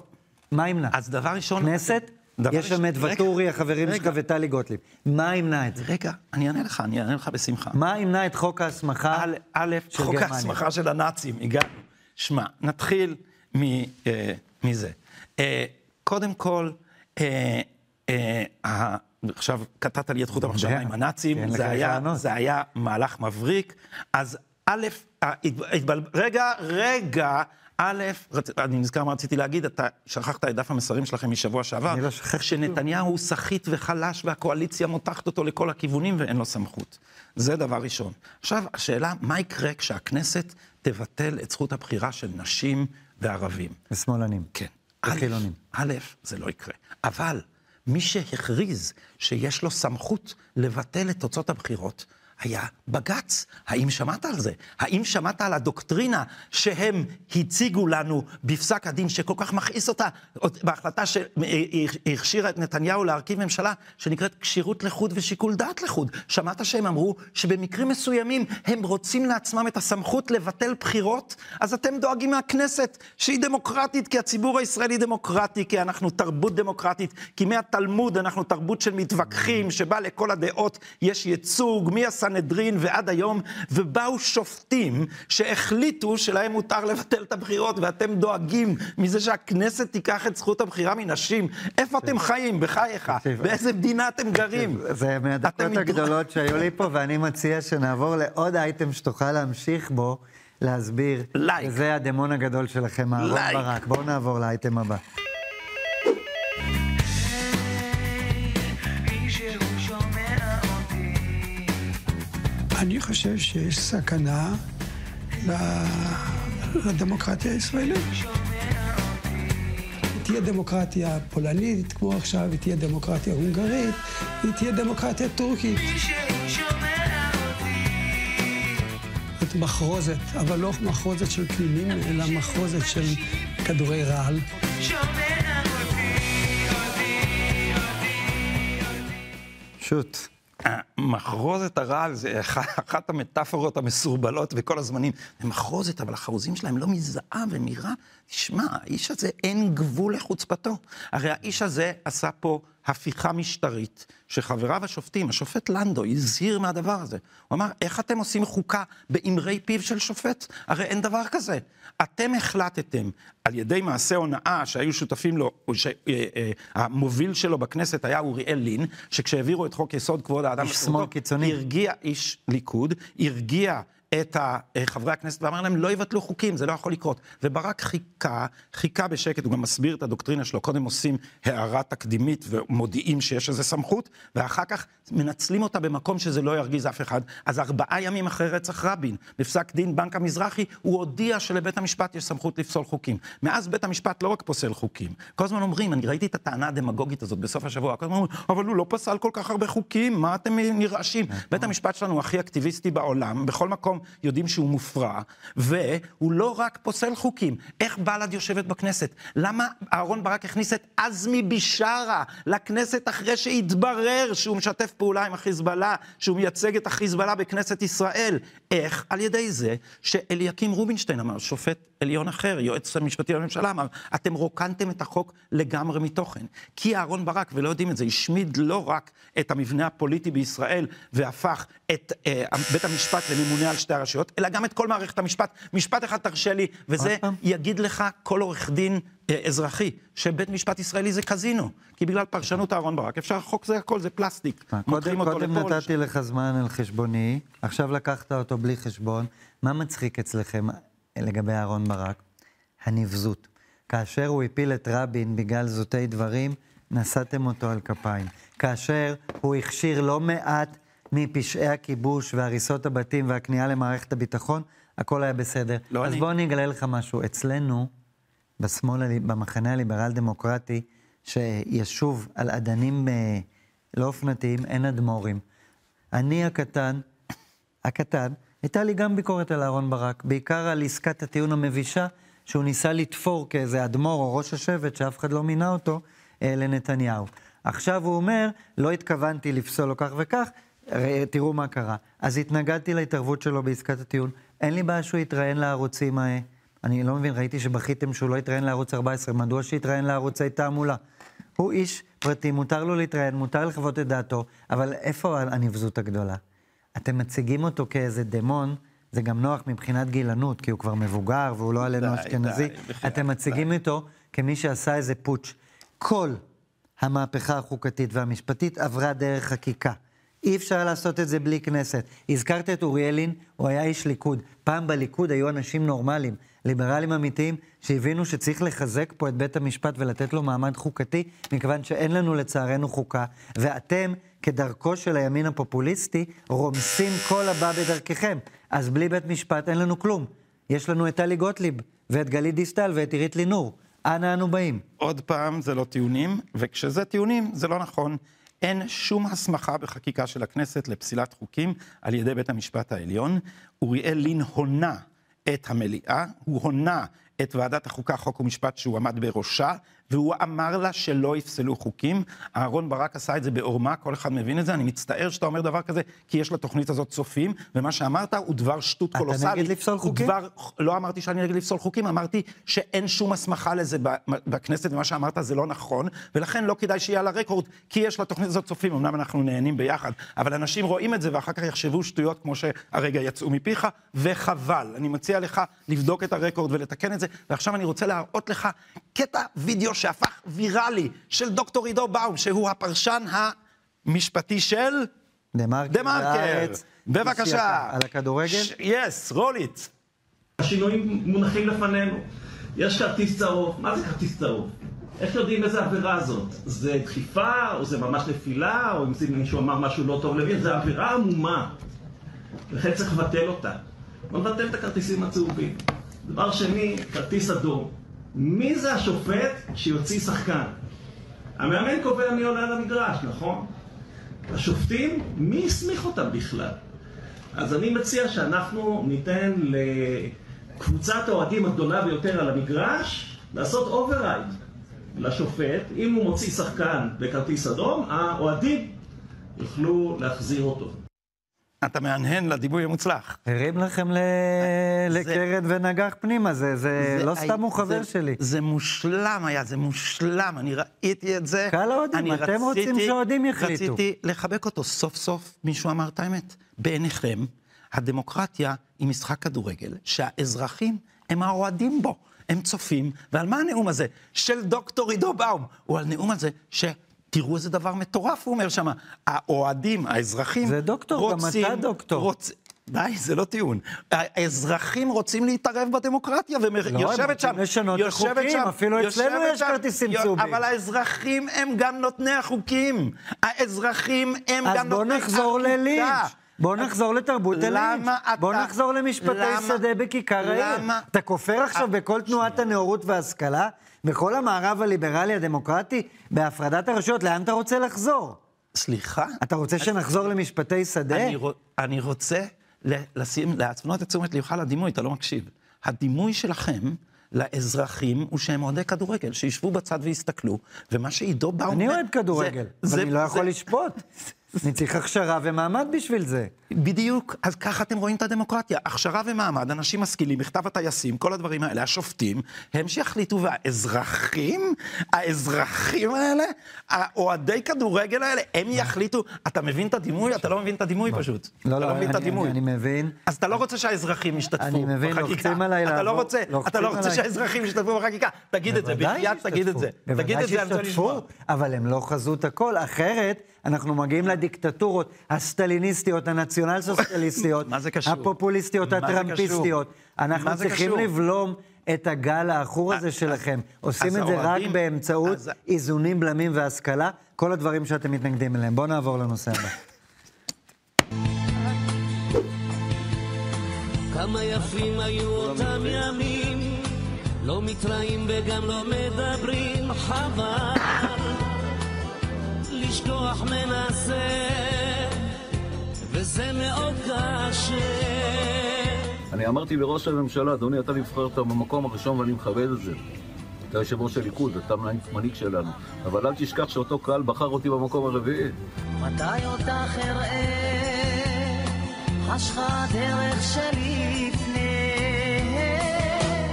מה ימנע? אז דבר ראשון... כנסת? דבר יש שם את ואטורי, החברים שלך. וטלי גוטליב. מה ימנע את זה? רגע, אני אענה לך, אני אענה לך בשמחה. מה ימנע את חוק ההסמכה א', א', חוק? ההסמכה של הנאצים, הגענו. שמע, נתחיל מ, אה, מזה. אה, קודם כל, אה, אה, עכשיו קטעת לי את חוט המחשבה עם הנאצים, זה היה, לענות. זה היה מהלך מבריק. אז א', התבל... רגע, רגע, א', רצ... אני נזכר מה רציתי להגיד, אתה שכחת את דף המסרים שלכם משבוע שעבר, אני לא שכחתי שנתניהו הוא סחיט וחלש והקואליציה מותחת אותו לכל הכיוונים ואין לו סמכות. זה דבר ראשון. עכשיו, השאלה, מה יקרה כשהכנסת תבטל את זכות הבחירה של נשים וערבים? ושמאלנים. כן. וחילונים. א', זה לא יקרה. אבל מי שהכריז שיש לו סמכות לבטל את תוצאות הבחירות, היה בג"ץ. האם שמעת על זה? האם שמעת על הדוקטרינה שהם הציגו לנו בפסק הדין שכל כך מכעיס אותה, בהחלטה שהכשירה את נתניהו להרכיב ממשלה, שנקראת כשירות לחוד ושיקול דעת לחוד. שמעת שהם אמרו שבמקרים מסוימים הם רוצים לעצמם את הסמכות לבטל בחירות? אז אתם דואגים מהכנסת שהיא דמוקרטית, כי הציבור הישראלי דמוקרטי, כי אנחנו תרבות דמוקרטית, כי מהתלמוד אנחנו תרבות של מתווכחים, שבה לכל הדעות יש ייצוג, מהסנהדרין ועד היום, ובאו שופטים שהחליטו שלהם מותר לבטל את הבחירות, ואתם דואגים מזה שהכנסת תיקח את זכות הבחירה מנשים. איפה אתם חיים, בחייך? באיזה מדינה אתם גרים? זה מהדקות הגדולות שהיו לי פה, ואני מציע שנעבור לעוד אייטם שתוכל להמשיך בו, להסביר. לייק. וזה הדמון הגדול שלכם, אהרן לייק. ברק. בואו נעבור לאייטם הבא. אני חושב שיש סכנה לדמוקרטיה הישראלית. תהיה דמוקרטיה פולנית כמו עכשיו, היא תהיה דמוקרטיה הונגרית, היא תהיה דמוקרטיה טורקית. זאת מחרוזת, אבל לא מחרוזת של פנינים, אלא מחרוזת של כדורי רעל. שוט. מחרוזת הרעל זה אח- אחת המטאפורות המסורבלות בכל הזמנים. מחרוזת, אבל החרוזים שלהם לא מזהב ומרע. תשמע, האיש הזה אין גבול לחוצפתו. הרי האיש הזה עשה פה הפיכה משטרית, שחבריו השופטים, השופט לנדו, הזהיר מהדבר הזה. הוא אמר, איך אתם עושים חוקה באמרי פיו של שופט? הרי אין דבר כזה. אתם החלטתם, על ידי מעשה הונאה שהיו שותפים לו, שהמוביל שלו בכנסת היה אוריאל לין, שכשהעבירו את חוק יסוד כבוד האדם איש שמאל קיצוני. הרגיע איש ליכוד, הרגיע את אה, חברי הכנסת ואמר להם, לא יבטלו חוקים, זה לא יכול לקרות. וברק חיכה, חיכה בשקט, הוא גם מסביר את הדוקטרינה שלו. קודם עושים הערה תקדימית ומודיעים שיש איזו סמכות, ואחר כך מנצלים אותה במקום שזה לא ירגיז אף אחד. אז ארבעה ימים אחרי רצח רבין, בפסק דין בנק המזרחי, הוא הודיע שלבית המשפט יש סמכות לפסול חוקים. מאז בית המשפט לא רק פוסל חוקים, כל הזמן אומרים, אני ראיתי את הטענה הדמגוגית הזאת בסוף השבוע, כל הזמן אומרים, אבל הוא לא פסל כל כך הרבה חוקים, מה אתם נרעשים? בית המשפט שלנו הכי אקטיביסטי בעולם, בכל מקום יודעים שהוא מופרע, והוא לא רק פוסל חוקים. איך בל"ד יושבת בכנסת? למה אהרן ברק הכניס את עזמי בשארה לכנסת אחרי שהתברר שהוא משתף פעולה עם החיזבאללה, שהוא מייצג את החיזבאללה בכנסת ישראל? איך? על ידי זה שאליקים רובינשטיין אמר, שופט עליון אחר, יועץ המשפטי לממשלה אמר, אתם רוקנתם את החוק לגמרי מתוכן. כי אהרן ברק, ולא יודעים את זה, השמיד לא רק את המבנה הפוליטי בישראל והפך את אה, בית המשפט לממונה על שתי הרשויות, אלא גם את כל מערכת המשפט. משפט אחד תרשה לי, וזה יגיד לך כל עורך דין אה, אזרחי, שבית משפט ישראלי זה קזינו. כי בגלל פרשנות אהרן ברק, אפשר, חוק זה הכל, זה פלסטיק. קודם, קודם נתתי לך זמן על חשבוני, עכשיו לקחת אותו בלי חשבון. מה מצחיק אצלכם לגבי אהרן ברק? הנבזות. כאשר הוא הפיל את רבין בגלל זוטי דברים, נשאתם אותו על כפיים. כאשר הוא הכשיר לא מעט מפשעי הכיבוש והריסות הבתים והכניעה למערכת הביטחון, הכל היה בסדר. לא אז אני. בואו אני אגלה לך משהו. אצלנו, בשמאל, במחנה הליברל-דמוקרטי, שישוב על אדנים אה, לא אופנתיים, אין אדמו"רים. אני הקטן, הקטן, הייתה לי גם ביקורת על אהרן ברק, בעיקר על עסקת הטיעון המבישה, שהוא ניסה לתפור כאיזה אדמו"ר או ראש השבט, שאף אחד לא מינה אותו, אה, לנתניהו. עכשיו הוא אומר, לא התכוונתי לפסול לו כך וכך, הרי תראו מה קרה. אז התנגדתי להתערבות שלו בעסקת הטיעון. אין לי בעיה שהוא יתראיין לערוצים ה... אני לא מבין, ראיתי שבכיתם שהוא לא יתראיין לערוץ 14, מדוע שיתראיין לערוצי תעמולה? הוא איש פרטי, מותר לו להתראיין, מותר לחוות את דעתו, אבל איפה הנבזות הגדולה? אתם מציגים אותו כאיזה דמון, זה גם נוח מבחינת גילנות, כי הוא כבר מבוגר והוא לא עלינו די, אשכנזי. די, אתם מציגים אותו כמי שעשה איזה פוטש. כל המהפכה החוקתית והמשפטית עברה דרך חקיקה. אי אפשר לעשות את זה בלי כנסת. הזכרת את אוריאל לין, הוא היה איש ליכוד. פעם בליכוד היו אנשים נורמליים, ליברלים אמיתיים, שהבינו שצריך לחזק פה את בית המשפט ולתת לו מעמד חוקתי, מכיוון שאין לנו לצערנו חוקה, ואתם, כדרכו של הימין הפופוליסטי, רומסים כל הבא בדרככם. אז בלי בית משפט אין לנו כלום. יש לנו את טלי גוטליב, ואת גלית דיסטל, ואת עירית לינור. אנה אנו באים? עוד פעם, זה לא טיעונים, וכשזה טיעונים, זה לא נכון. אין שום הסמכה בחקיקה של הכנסת לפסילת חוקים על ידי בית המשפט העליון. אוריאל לין הונה את המליאה, הוא הונה את ועדת החוקה, חוק ומשפט שהוא עמד בראשה, והוא אמר לה שלא יפסלו חוקים. אהרן ברק עשה את זה בעורמה, כל אחד מבין את זה. אני מצטער שאתה אומר דבר כזה, כי יש לתוכנית הזאת צופים, ומה שאמרת הוא דבר שטות אתה קולוסלי. נגד לפסול חוקים? דבר, לא אמרתי שאני נגד לפסול חוקים, אמרתי שאין שום הסמכה לזה בכנסת, ומה שאמרת זה לא נכון, ולכן לא כדאי שיהיה על הרקורד, כי יש לתוכנית הזאת צופים, אמנם אנחנו נהנים ביחד, אבל אנשים רואים את זה ואחר כך יחשבו שטויות כמו שהרגע יצאו מפיך, וחבל. אני מציע לך לבדוק את הרקורד ולתקן את זה, ועכשיו אני רוצה להראות לך קטע וידאו שהפך ויראלי של דוקטור עידו באום, שהוא הפרשן המשפטי של... דה מרקר. דה מרקר. והארץ. בבקשה. על הכדורגל? Yes, roll it. השינויים מונחים לפנינו. יש כרטיס צהוב, מה זה כרטיס צהוב? איך יודעים איזה עבירה זאת? זה דחיפה, או זה ממש נפילה, או אם זה מישהו אמר משהו לא טוב לבין, זה עבירה עמומה. לכן צריך לבטל אותה. בוא נבטל את הכרטיסים הצהובים. דבר שני, כרטיס אדום. מי זה השופט שיוציא שחקן? המאמן קובע מי עולה למגרש, נכון? השופטים, מי הסמיך אותם בכלל? אז אני מציע שאנחנו ניתן לקבוצת האוהדים הגדולה ביותר על המגרש לעשות override לשופט. אם הוא מוציא שחקן בכרטיס אדום, האוהדים יוכלו להחזיר אותו. אתה מהנהן לדימוי המוצלח. הרים לכם ל... לקרן ונגח פנימה, זה, זה, לא סתם הוא חבר זה, שלי. זה מושלם היה, זה מושלם, אני ראיתי את זה. קהל האוהדים, אתם רוצים שהאוהדים יחליטו. רציתי לחבק אותו, סוף סוף מישהו אמר את האמת. בעיניכם, הדמוקרטיה היא משחק כדורגל, שהאזרחים הם האוהדים בו. הם צופים, ועל מה הנאום הזה של דוקטור עידו באום? הוא על נאום הזה ש... תראו איזה דבר מטורף, הוא אומר שם. האוהדים, האזרחים, זה דוקטור, גם רוצים, אתה דוקטור. רוצ... די, זה לא טיעון. האזרחים רוצים להתערב בדמוקרטיה, לא, ויושבת שם... רוצים לשנות יושבת החוקים, שם- אפילו אצלנו יש שם- כרטיסים צהובים. אבל האזרחים הם גם נותני החוקים. האזרחים הם אז גם בוא נותני נחזור החוקה. ללינץ'. בוא נחזור לתרבות הלינץ'. למה אתה- בוא נחזור למשפטי למה- שדה בכיכר העיר. אתה כופר עכשיו בכל תנועת הנאורות וההשכלה? בכל המערב הליברלי הדמוקרטי? בהפרדת הרשויות? לאן אתה רוצה לחזור? סליחה? אתה רוצה שנחזור למשפטי שדה? אני, רוצ- אני רוצה לשים, להפנות את תשומת לבך לדימוי, אתה לא מקשיב. הדימוי שלכם לאזרחים הוא שהם אוהדי כדורגל, שישבו בצד ויסתכלו, ומה שעידו באום... אני אוהד כדורגל, אבל אני לא יכול לשפוט. אני צריך הכשרה ומעמד בשביל זה. בדיוק, אז ככה אתם רואים את הדמוקרטיה. הכשרה ומעמד, אנשים משכילים, מכתב הטייסים, כל הדברים האלה, השופטים, הם שיחליטו, והאזרחים, האזרחים האלה, האוהדי כדורגל האלה, הם יחליטו. אתה מבין את הדימוי? אתה לא מבין את הדימוי פשוט. לא, אתה לא, לא את אני- מבין. אז אתה לא רוצה שהאזרחים ישתתפו אני מבין, בחקיקה. לוחצים עליי אתה לא לעבור- רוצה, אתה לא רוצה עליי. שהאזרחים ישתתפו בחקיקה. תגיד את זה, בחייאת תגיד את זה. תגיד את זה, אני רוצה לשמוע. אבל הם לא חזות הכל. אחרת, אנחנו מגיעים לדיקטטורות הסטליניסטיות, הנציונל סוציאליסטיות, מה זה קשור? הפופוליסטיות, הטראמפיסטיות. אנחנו צריכים? לבלום את הגל העכור הזה שלכם. עושים את זה רק באמצעות איזונים, בלמים והשכלה, כל הדברים שאתם מתנגדים אליהם. בואו נעבור לנושא הבא. כמה יפים היו אותם ימים, לא מתראים וגם לא מדברים, חבל לשכוח מנסה, וזה מאוד קשה. אני אמרתי לראש הממשלה, אדוני, אתה נבחרת במקום הראשון ואני מכבד את זה. אתה יושב ראש הליכוד, אתה מנהיג שלנו. אבל אל תשכח שאותו קהל בחר אותי במקום הרביעי. מתי אותך אראה, חשכה דרך שלפני.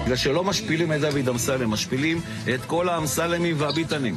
בגלל שלא משפילים את דוד אמסלם, משפילים את כל האמסלמים והביטנים.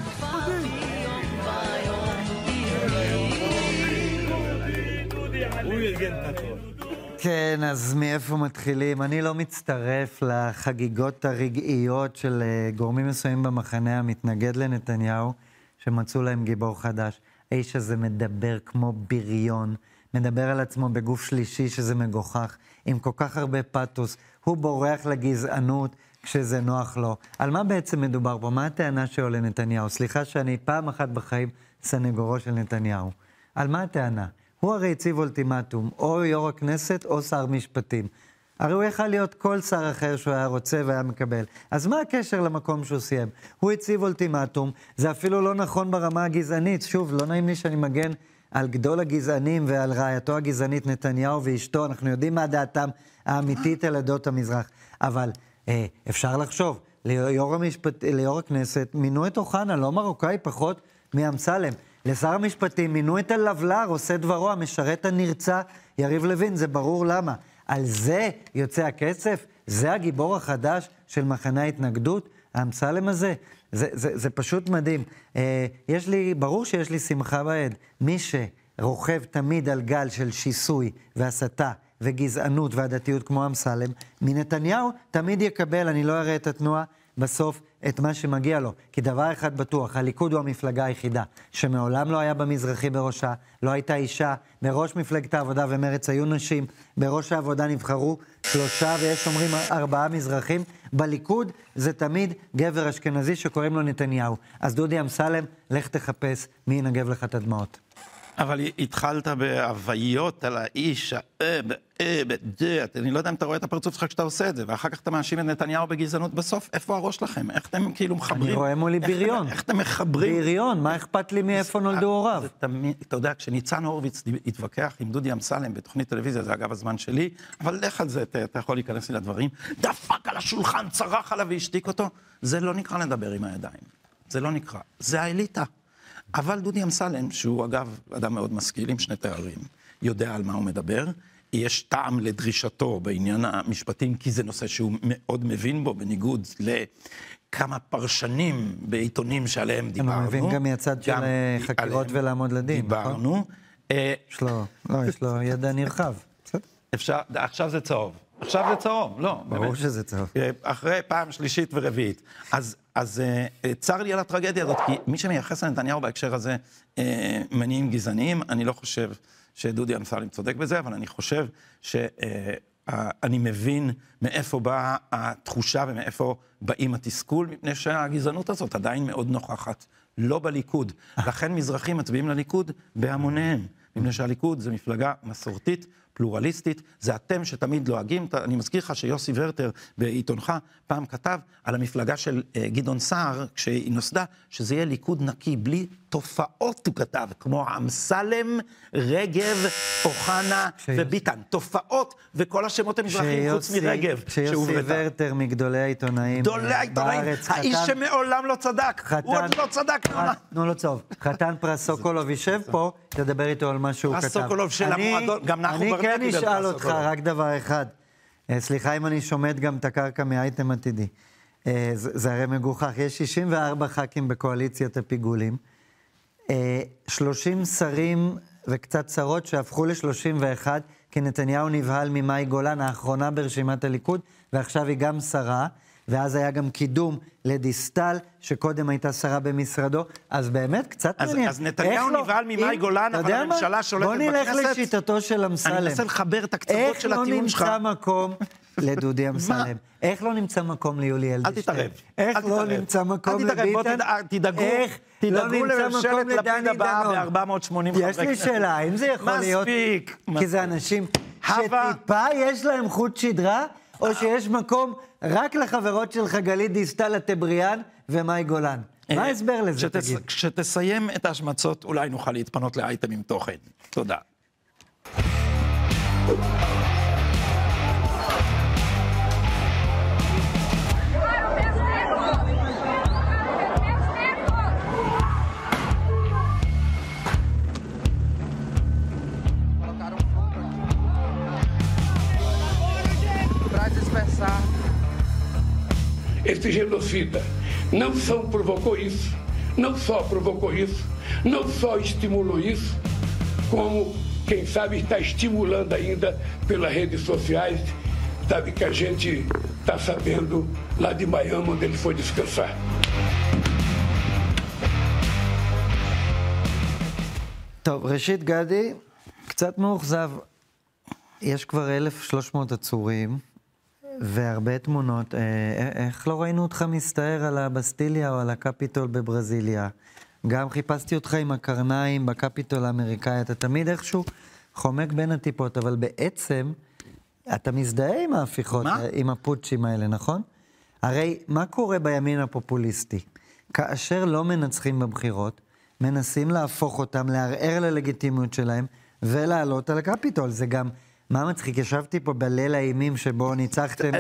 כן, אז מאיפה מתחילים? אני לא מצטרף לחגיגות הרגעיות של אה, גורמים מסוימים במחנה המתנגד לנתניהו, שמצאו להם גיבור חדש. האיש הזה מדבר כמו בריון, מדבר על עצמו בגוף שלישי שזה מגוחך, עם כל כך הרבה פתוס. הוא בורח לגזענות כשזה נוח לו. על מה בעצם מדובר פה? מה הטענה שלו לנתניהו? סליחה שאני פעם אחת בחיים סנגורו של נתניהו. על מה הטענה? הוא הרי הציב אולטימטום, או יו"ר הכנסת או שר משפטים. הרי הוא יכל להיות כל שר אחר שהוא היה רוצה והיה מקבל. אז מה הקשר למקום שהוא סיים? הוא הציב אולטימטום, זה אפילו לא נכון ברמה הגזענית. שוב, לא נעים לי שאני מגן על גדול הגזענים ועל רעייתו הגזענית נתניהו ואשתו, אנחנו יודעים מה דעתם האמיתית על עדות המזרח. אבל אה, אפשר לחשוב, ליו"ר, המשפט, ליו"ר הכנסת מינו את אוחנה, לא מרוקאי פחות מאמסלם. לשר המשפטים מינו את הלבלר, עושה דברו, המשרת הנרצע, יריב לוין, זה ברור למה. על זה יוצא הכסף? זה הגיבור החדש של מחנה ההתנגדות? האמסלם הזה? זה, זה, זה פשוט מדהים. אה, יש לי, ברור שיש לי שמחה בעד. מי שרוכב תמיד על גל של שיסוי והסתה וגזענות והדתיות כמו אמסלם, מנתניהו תמיד יקבל, אני לא אראה את התנועה, בסוף את מה שמגיע לו. כי דבר אחד בטוח, הליכוד הוא המפלגה היחידה שמעולם לא היה במזרחי בראשה, לא הייתה אישה, בראש מפלגת העבודה ומרצ היו נשים, בראש העבודה נבחרו שלושה ויש אומרים ארבעה מזרחים, בליכוד זה תמיד גבר אשכנזי שקוראים לו נתניהו. אז דודי אמסלם, לך תחפש מי ינגב לך את הדמעות. אבל התחלת בהוויות על האיש, האה, באה, בדה, אני לא יודע אם אתה רואה את הפרצוף שלך כשאתה עושה את זה, ואחר כך אתה מאשים את נתניהו בגזענות בסוף, איפה הראש שלכם? איך אתם כאילו מחברים? אני רואה מולי בריון. איך אתם מחברים? בריון, מה אכפת לי מאיפה נולדו הוריו? אתה יודע, כשניצן הורוביץ התווכח עם דודי אמסלם בתוכנית טלוויזיה, זה אגב הזמן שלי, אבל לך על זה, אתה יכול להיכנס לי לדברים, דפק על השולחן, צרח עליו והשתיק אותו, זה לא נקרא לדבר עם הידיים. זה לא נקרא. זה האליטה. אבל דודי אמסלם, שהוא אגב אדם מאוד משכיל עם שני תארים, יודע על מה הוא מדבר, יש טעם לדרישתו בעניין המשפטים, כי זה נושא שהוא מאוד מבין בו, בניגוד לכמה פרשנים בעיתונים שעליהם דיברנו. הוא מבין גם מהצד של חקירות ולעמוד לדין, נכון? דיברנו. אה, יש לו, לא, יש לו ידע נרחב. אפשר, עכשיו זה צהוב. עכשיו זה צהוב, לא, ברור באמת. שזה צהוב. אה, אחרי פעם שלישית ורביעית. אז, אז אה, אה, צר לי על הטרגדיה הזאת, כי מי שמייחס לנתניהו בהקשר הזה מניעים גזעניים, אני לא חושב שדודי אמסלם צודק בזה, אבל אני חושב שאני מבין מאיפה באה התחושה ומאיפה באים התסכול, מפני שהגזענות הזאת עדיין מאוד נוכחת, לא בליכוד. לכן מזרחים מצביעים לליכוד בהמוניהם, מפני שהליכוד זה מפלגה מסורתית. פלורליסטית, זה אתם שתמיד לועגים. אני מזכיר לך שיוסי ורטר בעיתונך פעם כתב על המפלגה של אה, גדעון סער, כשהיא נוסדה, שזה יהיה ליכוד נקי, בלי תופעות, הוא כתב, כמו אמסלם, רגב, אוחנה וביטן. תופעות, וכל השמות המזרחיים חוץ מרגב, כשיוסי שהוברתה. ורטר מגדולי העיתונאים גדולי העיתונאים, בארץ, האיש חתן- שמעולם לא צדק, הוא עוד לא צדק. תנו לו צהוב. חתן פרס סוקולוב יישב פה, תדבר איתו על מה שהוא פרס כתב. סוקולוב של אני- המועדון, גם נחום אני ברנע כן קיבל אשאל פרס אותך. רק דבר אחד. אה, סליחה אם אני שומט גם את הקרקע מאייטם עתידי. אה, זה זה הרי מגוחך. יש 64 ח"כים בקואליציית הפיגולים. אה, 30 שרים וקצת שרות שהפכו ל-31, כי נתניהו נבהל ממאי גולן, האחרונה ברשימת הליכוד, ועכשיו היא גם שרה, ואז היה גם קידום לדיסטל, שקודם הייתה שרה במשרדו, אז באמת קצת אז- מעניין. אז נתניהו איך לא- נבהל ממאי גולן, אבל? הממשלה שולטת בוא נלך בכנסת. לשיטתו של אמסלם. אני מנסה לחבר את הקצוות איך של לא הטיעון שלך. נמצא מקום לדודי אמסלם? איך לא נמצא מקום ליולי אדלשטיין? תתערב, איך אל לא. נמצא מקום אל לביטן? תדאג- תדאגו- איך תדאגו לא נמצא לממשלת לפיד הבאה דנון? ב-480 חברי יש לי כנסת. שאלה, האם זה יכול להיות... מספיק, כי זה אנשים שטיפה יש להם חוט שדרה, או שיש מקום רק לחברות שלך גלית דיסטל אטבריאן ומאי גולן? מה אה, ההסבר לזה, כשתס- תגיד? כשתסיים את ההשמצות, אולי נוכל להתפנות לאייטם עם תוכן. תודה. Este genocida não só provocou isso, não só provocou isso, não só estimulou isso, como, quem sabe, está estimulando ainda pelas redes sociais, sabe que a gente está sabendo lá de Miami, onde ele foi descansar. טוב, ראשית, גדי, קצת מאוכזב. יש כבר 1,300 עצורים והרבה תמונות. אה, אה, איך לא ראינו אותך מסתער על הבסטיליה או על הקפיטול בברזיליה? גם חיפשתי אותך עם הקרניים בקפיטול האמריקאי. אתה תמיד איכשהו חומק בין הטיפות, אבל בעצם אתה מזדהה עם ההפיכות, מה? אה, עם הפוטשים האלה, נכון? הרי מה קורה בימין הפופוליסטי? כאשר לא מנצחים בבחירות, מנסים להפוך אותם, לערער ללגיטימיות שלהם ולעלות על הקפיטול. זה גם, מה מצחיק? ישבתי פה בליל האימים שבו ניצחתם.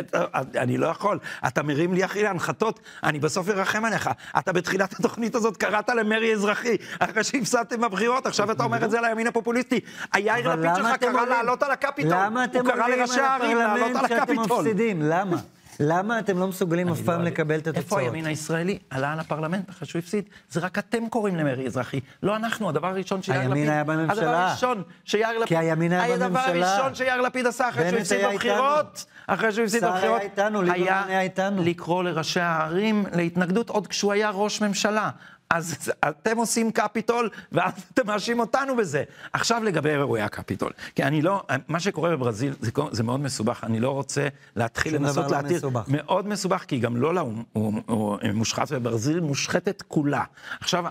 אני לא יכול. אתה מרים לי, אחי, להנחתות, אני בסוף ארחם עליך. אתה בתחילת התוכנית הזאת קראת למרי אזרחי, אחרי שהפסדתם בבחירות, עכשיו אתה אומר את זה לימין הפופוליסטי. היאיר לפיד שלך קרא? לעלות על הקפיטול. למה אתם עולים על הפרלמנט שאתם הקפיטול. מפסידים? למה? למה אתם לא מסוגלים אף פעם לקבל את איפה התוצאות? הימין הישראלי עלה על הפרלמנט אחרי שהוא הפסיד? זה רק אתם קוראים למרי אזרחי, לא אנחנו. הדבר הראשון שיאיר לפיד... הימין היה בממשלה. הדבר הראשון שיאיר לפיד... כי הימין היה הדבר בממשלה. הראשון שיאיר לפיד עשה אחרי שהוא הפסיד בבחירות, אחרי שהוא הפסיד בבחירות, איתנו, ליברמן היה איתנו. לקרוא לראשי הערים להתנגדות עוד כשהוא היה ראש ממשלה. אז אתם עושים קפיטול, ואז אתם מאשים אותנו בזה. עכשיו לגבי אירועי הקפיטול. כי אני לא, מה שקורה בברזיל זה, זה מאוד מסובך, אני לא רוצה להתחיל שום לנסות דבר לא להתיר. מסובך. מאוד מסובך, כי גם לולה הוא, הוא, הוא מושחת, וברזיל מושחתת כולה. עכשיו,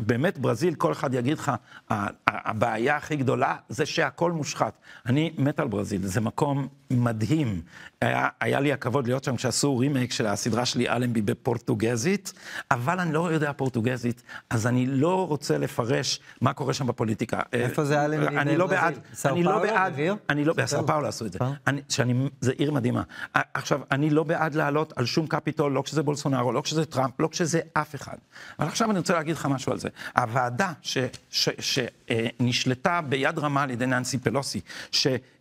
באמת ברזיל, כל אחד יגיד לך, הבעיה הכי גדולה זה שהכל מושחת. אני מת על ברזיל, זה מקום מדהים. היה, היה לי הכבוד להיות שם כשעשו רימייק של הסדרה שלי, אלנבי, בפורטוגזית, אבל אני לא יודע פורטוגזית, אז אני לא רוצה לפרש מה קורה שם בפוליטיקה. איפה זה אלנבי אני לא? בעד, אני לא בעד? אני לא, סאו בסאו פאולו. עשו את זה. שאני, זה עיר מדהימה. עכשיו, אני לא בעד לעלות על שום קפיטול, לא כשזה בולסונארו, לא כשזה טראמפ, לא כשזה אף אחד. אבל עכשיו אני רוצה להגיד לך משהו על זה. הוועדה שנשלטה ביד רמה על ידי ננסי פלוסי,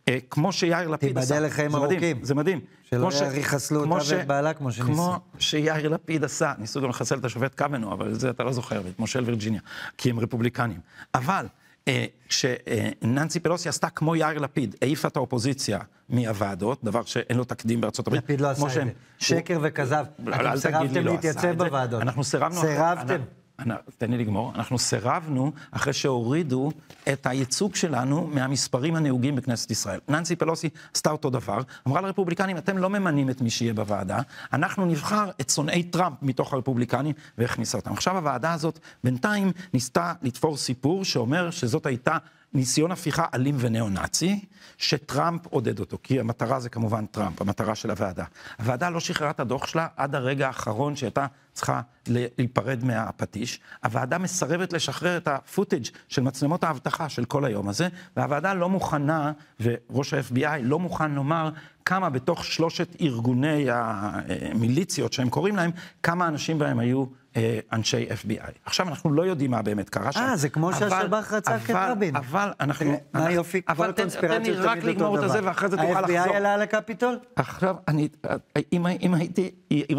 שכמו שיאיר לפיד תיבדל עשה, לחיים זה מדהים, ארוכים. זה מדהים. שלא כמו ש- יחסלו כמו אותה ש- ואת בעלה כמו שניסו. כמו שיאיר לפיד עשה, ניסו גם לחסל את השופט קוונו, אבל את זה אתה לא זוכר, ואת מושל וירג'יניה, כי הם רפובליקנים. אבל אה, שננסי פלוסי עשתה כמו יאיר לפיד, העיפה את האופוזיציה מהוועדות, דבר שאין לו תקדים בארצות הברית. לפיד לא עשה כמו את שהם- זה. שקר וכזב. אתם סירבתם לא להתייצב עשה את. בוועדות. אנחנו סירבנו... סירבתם. תן לי לגמור. אנחנו סירבנו אחרי שהורידו את הייצוג שלנו מהמספרים הנהוגים בכנסת ישראל. ננסי פלוסי עשתה אותו דבר, אמרה לרפובליקנים, אתם לא ממנים את מי שיהיה בוועדה, אנחנו נבחר את שונאי טראמפ מתוך הרפובליקנים, והכניסה אותם. עכשיו הוועדה הזאת בינתיים ניסתה לתפור סיפור שאומר שזאת הייתה ניסיון הפיכה אלים וניאו-נאצי, שטראמפ עודד אותו, כי המטרה זה כמובן טראמפ, המטרה של הוועדה. הוועדה לא שחררה את הדוח שלה עד הרגע האחרון שהייתה צריכה להיפרד מהפטיש. הוועדה מסרבת לשחרר את הפוטאג' של מצלמות האבטחה של כל היום הזה, והוועדה לא מוכנה, וראש ה-FBI לא מוכן לומר כמה בתוך שלושת ארגוני המיליציות שהם קוראים להם, כמה אנשים בהם היו אנשי FBI. עכשיו, אנחנו לא יודעים מה באמת קרה שם. אה, זה כמו אבל- שהשב"כ רצח את אבל- רבין. אבל אנחנו... מה אנחנו- היופי? אבל כל תן- הקונספירציות תן לי רק תמיד אותו לגמור את דבר. הזה, ואחרי זה תוכל לחזור. ה-FBI עלה לקפיטול? עכשיו, אני, אם,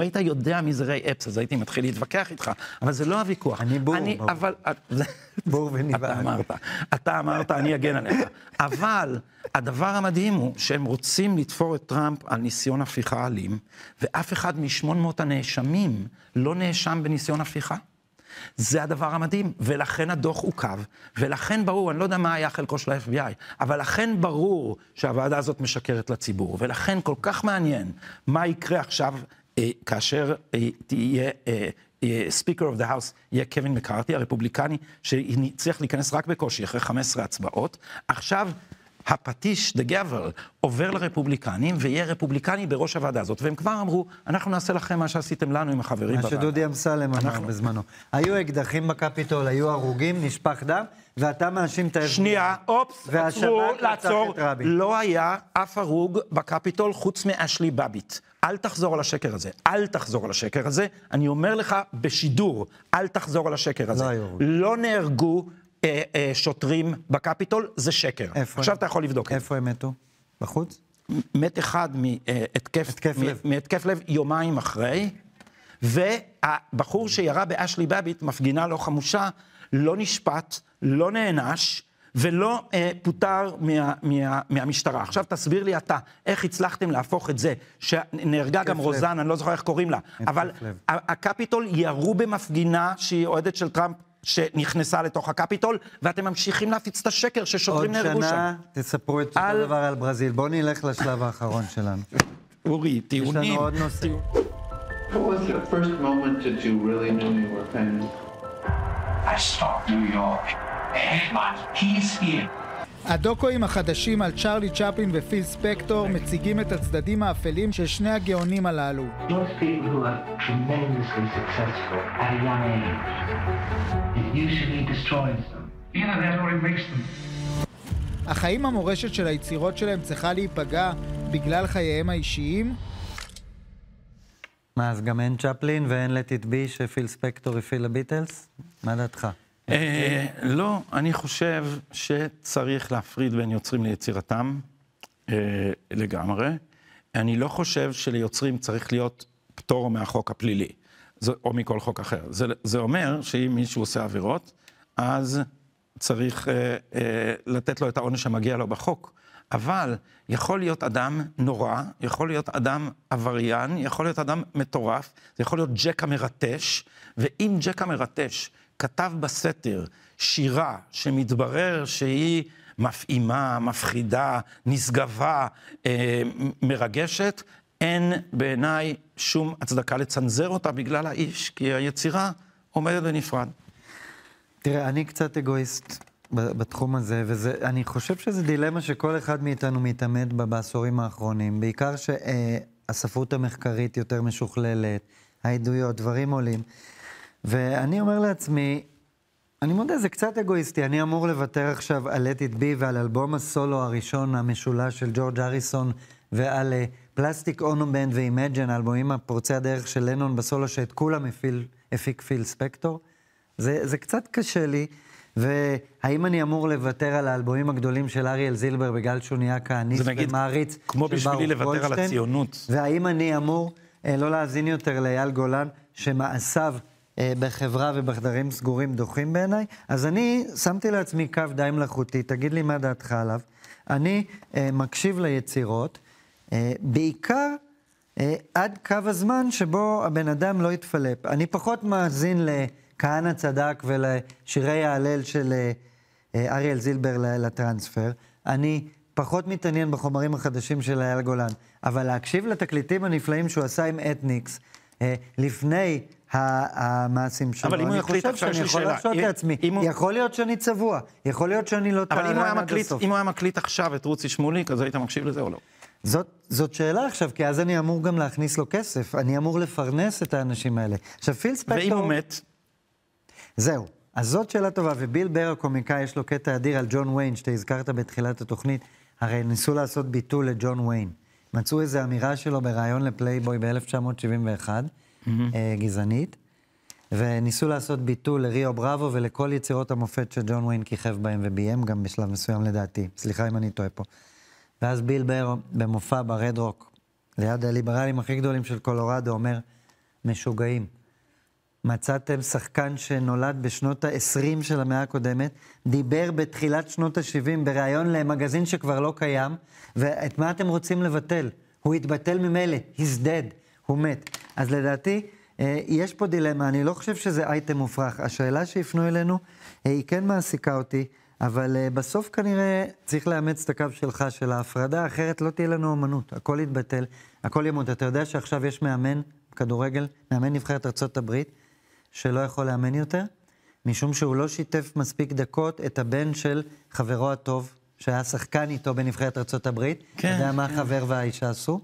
היית יודע מי זה ריי אפס, אז הייתי מתחיל להתווכח איתך, אבל זה לא הוויכוח. אני בור. אבל... זה- בור ונבהל. אתה אמרת, אתה אמרת, אני אגן עליך. אבל הדבר המדהים הוא שהם רוצים לתפור את טראמפ על ניסיון הפיכה אלים, ואף אחד מ-800 הנאשמים לא נאשם בניסיון הפיכה. זה הדבר המדהים, ולכן הדוח עוכב, ולכן ברור, אני לא יודע מה היה חלקו של ה-FBI, אבל לכן ברור שהוועדה הזאת משקרת לציבור, ולכן כל כך מעניין מה יקרה עכשיו אה, כאשר אה, תהיה... אה, speaker of the house יהיה קווין מקארתי, הרפובליקני, שהצליח להיכנס רק בקושי אחרי 15 הצבעות. עכשיו הפטיש, the gavel, עובר לרפובליקנים, ויהיה רפובליקני בראש הוועדה הזאת. והם כבר אמרו, אנחנו נעשה לכם מה שעשיתם לנו עם החברים מה בוועדה. שדודי אמסלם אמר אנחנו- בזמנו. היו אקדחים בקפיטול, היו הרוגים, נשפך דם, ואתה מאשים את ה-FBI. שנייה, אופס, והשב"כ עצרו, לעצור. לא היה אף הרוג בקפיטול חוץ מאשלי בביט. אל תחזור על השקר הזה. אל תחזור על השקר הזה. אני אומר לך בשידור, אל תחזור על השקר הזה. לא. לא נהרגו אה, אה, שוטרים בקפיטול, זה שקר. איפה עכשיו הם? אתה יכול לבדוק את זה. איפה הם מתו? בחוץ? מת אחד מהתקף התקף לב. מהתקף לב יומיים אחרי, והבחור שירה באשלי בביט, מפגינה לא חמושה, לא נשפט, לא נענש. ולא אה, פוטר מה, מה, מהמשטרה. עכשיו תסביר לי אתה, איך הצלחתם להפוך את זה, שנהרגה גם לב. רוזן, אני לא זוכר איך קוראים לה, אבל הקפיטול ירו במפגינה שהיא אוהדת של טראמפ, שנכנסה לתוך הקפיטול, ואתם ממשיכים להפיץ את השקר עוד ששוטרים נהרגו שם. שנה תספרו את אותו על- דבר על ברזיל. בואו נלך לשלב האחרון שלנו. אורי, יש טיעונים. לנו עוד נושא. What was the first moment that you really knew you were famous? I stalked New York. Headlines, he's here. הדוקואים החדשים על צ'רלי צ'פלין ופיל ספקטור מציגים את הצדדים האפלים של שני הגאונים הללו. Most people who are tremendously successful at a young age, it usually destroys them. Yeah, that's what it makes them. אך האם המורשת של היצירות שלהם צריכה להיפגע בגלל חייהם האישיים? מה, אז גם אין צ'פלין ואין let it be שפיל ספקטור הפעיל לביטלס? מה דעתך? אה, לא, אני חושב שצריך להפריד בין יוצרים ליצירתם אה, לגמרי. אני לא חושב שליוצרים צריך להיות פטור מהחוק הפלילי, או מכל חוק אחר. זה, אומר שאם מישהו עושה עבירות, אז צריך אה, לתת לו את העונש המגיע לו בחוק. אבל יכול להיות אדם נורא, יכול להיות אדם עבריין, יכול להיות אדם מטורף, זה יכול להיות ג'ק המרטש, ואם ג'ק המרטש כתב בסתר שירה שמתברר שהיא מפעימה, מפחידה, נשגבה, אה, מרגשת, אין בעיניי שום הצדקה לצנזר אותה בגלל האיש, כי היצירה עומדת בנפרד. תראה, אני קצת אגואיסט בתחום הזה, ואני חושב שזו דילמה שכל אחד מאיתנו מתעמת בה בעשורים האחרונים. בעיקר שהספרות המחקרית יותר משוכללת, העדויות, דברים עולים. ואני אומר לעצמי, אני מודה, זה קצת אגואיסטי. אני אמור לוותר עכשיו על Let It Be ועל אלבום הסולו הראשון המשולש של ג'ורג' הריסון ועל Plastic Ono Band ו Imagine, האלבומים הפורצי הדרך של לנון בסולו, שאת כולם הפיל, הפיק פיל ספקטור. זה, זה קצת קשה לי, והאם אני אמור לוותר על האלבומים הגדולים של אריאל זילבר בגלל שהוא נהיה כהניסט זה נגיד ומעריץ כמו של בשבילי ברוך לוותר על גולדשטיין? הציונות. והאם אני אמור אה, לא להאזין יותר לאייל גולן, שמעשיו בחברה ובחדרים סגורים דוחים בעיניי, אז אני שמתי לעצמי קו די מלאכותי, תגיד לי מה דעתך עליו. אני אה, מקשיב ליצירות, אה, בעיקר אה, עד קו הזמן שבו הבן אדם לא יתפלפ. אני פחות מאזין לכהנא צדק ולשירי ההלל של אה, אה, אריאל זילבר לטרנספר. אני פחות מתעניין בחומרים החדשים של אייל גולן, אבל להקשיב לתקליטים הנפלאים שהוא עשה עם אתניקס, אה, לפני ה- המעשים שלו, אבל אם הוא אני יקליט, חושב עכשיו יש שאני לי יכול שאלה. להרשות אם- לעצמי. אם הוא- יכול להיות שאני צבוע, יכול להיות שאני לא אבל טהרן עד הסוף. אם הוא היה מקליט עכשיו את רוצי שמוליק, אז היית מקשיב לזה או לא? זאת, זאת שאלה עכשיו, כי אז אני אמור גם להכניס לו כסף. אני אמור לפרנס את האנשים האלה. עכשיו, פיל ספקטור... ואם הוא מת? זהו. אז זאת שאלה טובה, וביל בר הקומיקאי, יש לו קטע אדיר על ג'ון ויין, שאתה הזכרת בתחילת התוכנית. הרי ניסו לעשות ביטול לג'ון ויין. מצאו איזו אמירה שלו בריאיון לפלייבוי ב-1971, אה, גזענית, וניסו לעשות ביטול לריו בראבו ולכל יצירות המופת שג'ון ויין כיכב בהם וביים גם בשלב מסוים לדעתי. סליחה אם אני טועה פה. ואז ביל בר במופע ברד רוק, ליד הליברלים הכי גדולים של קולורדו, אומר, משוגעים. מצאתם שחקן שנולד בשנות ה-20 של המאה הקודמת, דיבר בתחילת שנות ה-70 בריאיון למגזין שכבר לא קיים, ואת מה אתם רוצים לבטל? הוא התבטל ממילא, he's dead, הוא מת. אז לדעתי, אה, יש פה דילמה, אני לא חושב שזה אייטם מופרך. השאלה שהפנו אלינו, אה, היא כן מעסיקה אותי, אבל אה, בסוף כנראה צריך לאמץ את הקו שלך, של ההפרדה, אחרת לא תהיה לנו אמנות, הכל יתבטל, הכל ימות. אתה יודע שעכשיו יש מאמן כדורגל, מאמן נבחרת ארה"ב, שלא יכול לאמן יותר, משום שהוא לא שיתף מספיק דקות את הבן של חברו הטוב, שהיה שחקן איתו בנבחרת הברית. כן, אתה יודע מה כן. החבר והאישה עשו?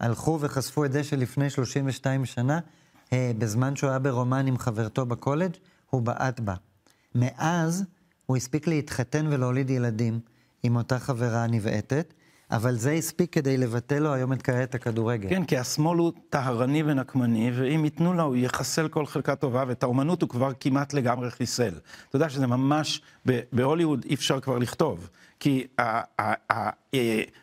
הלכו וחשפו את זה שלפני 32 שנה, אה, בזמן שהוא היה ברומן עם חברתו בקולג', הוא בעט בה. מאז הוא הספיק להתחתן ולהוליד ילדים עם אותה חברה נבעטת, אבל זה הספיק כדי לבטל לו היום את קריירת הכדורגל. כן, כי השמאל הוא טהרני ונקמני, ואם ייתנו לו, הוא יחסל כל חלקה טובה, ואת האומנות הוא כבר כמעט לגמרי חיסל. אתה יודע שזה ממש, בהוליווד אי אפשר כבר לכתוב. כי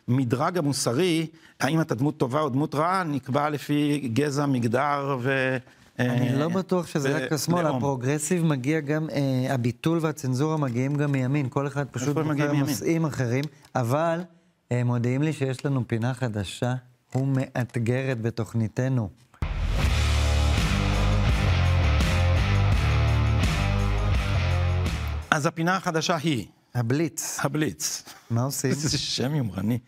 המדרג המוסרי, האם אתה דמות טובה או דמות רעה, נקבע לפי גזע, מגדר ו... אני אה, לא בטוח שזה רק השמאל. הפרוגרסיב מגיע גם, אה, הביטול והצנזורה מגיעים גם מימין, כל אחד פשוט בוחר? נושאים אחרים, אבל אה, מודיעים לי שיש לנו פינה חדשה ומאתגרת בתוכניתנו. אז הפינה החדשה היא... הבליץ. הבליץ. מה עושים? איזה שם יומרני.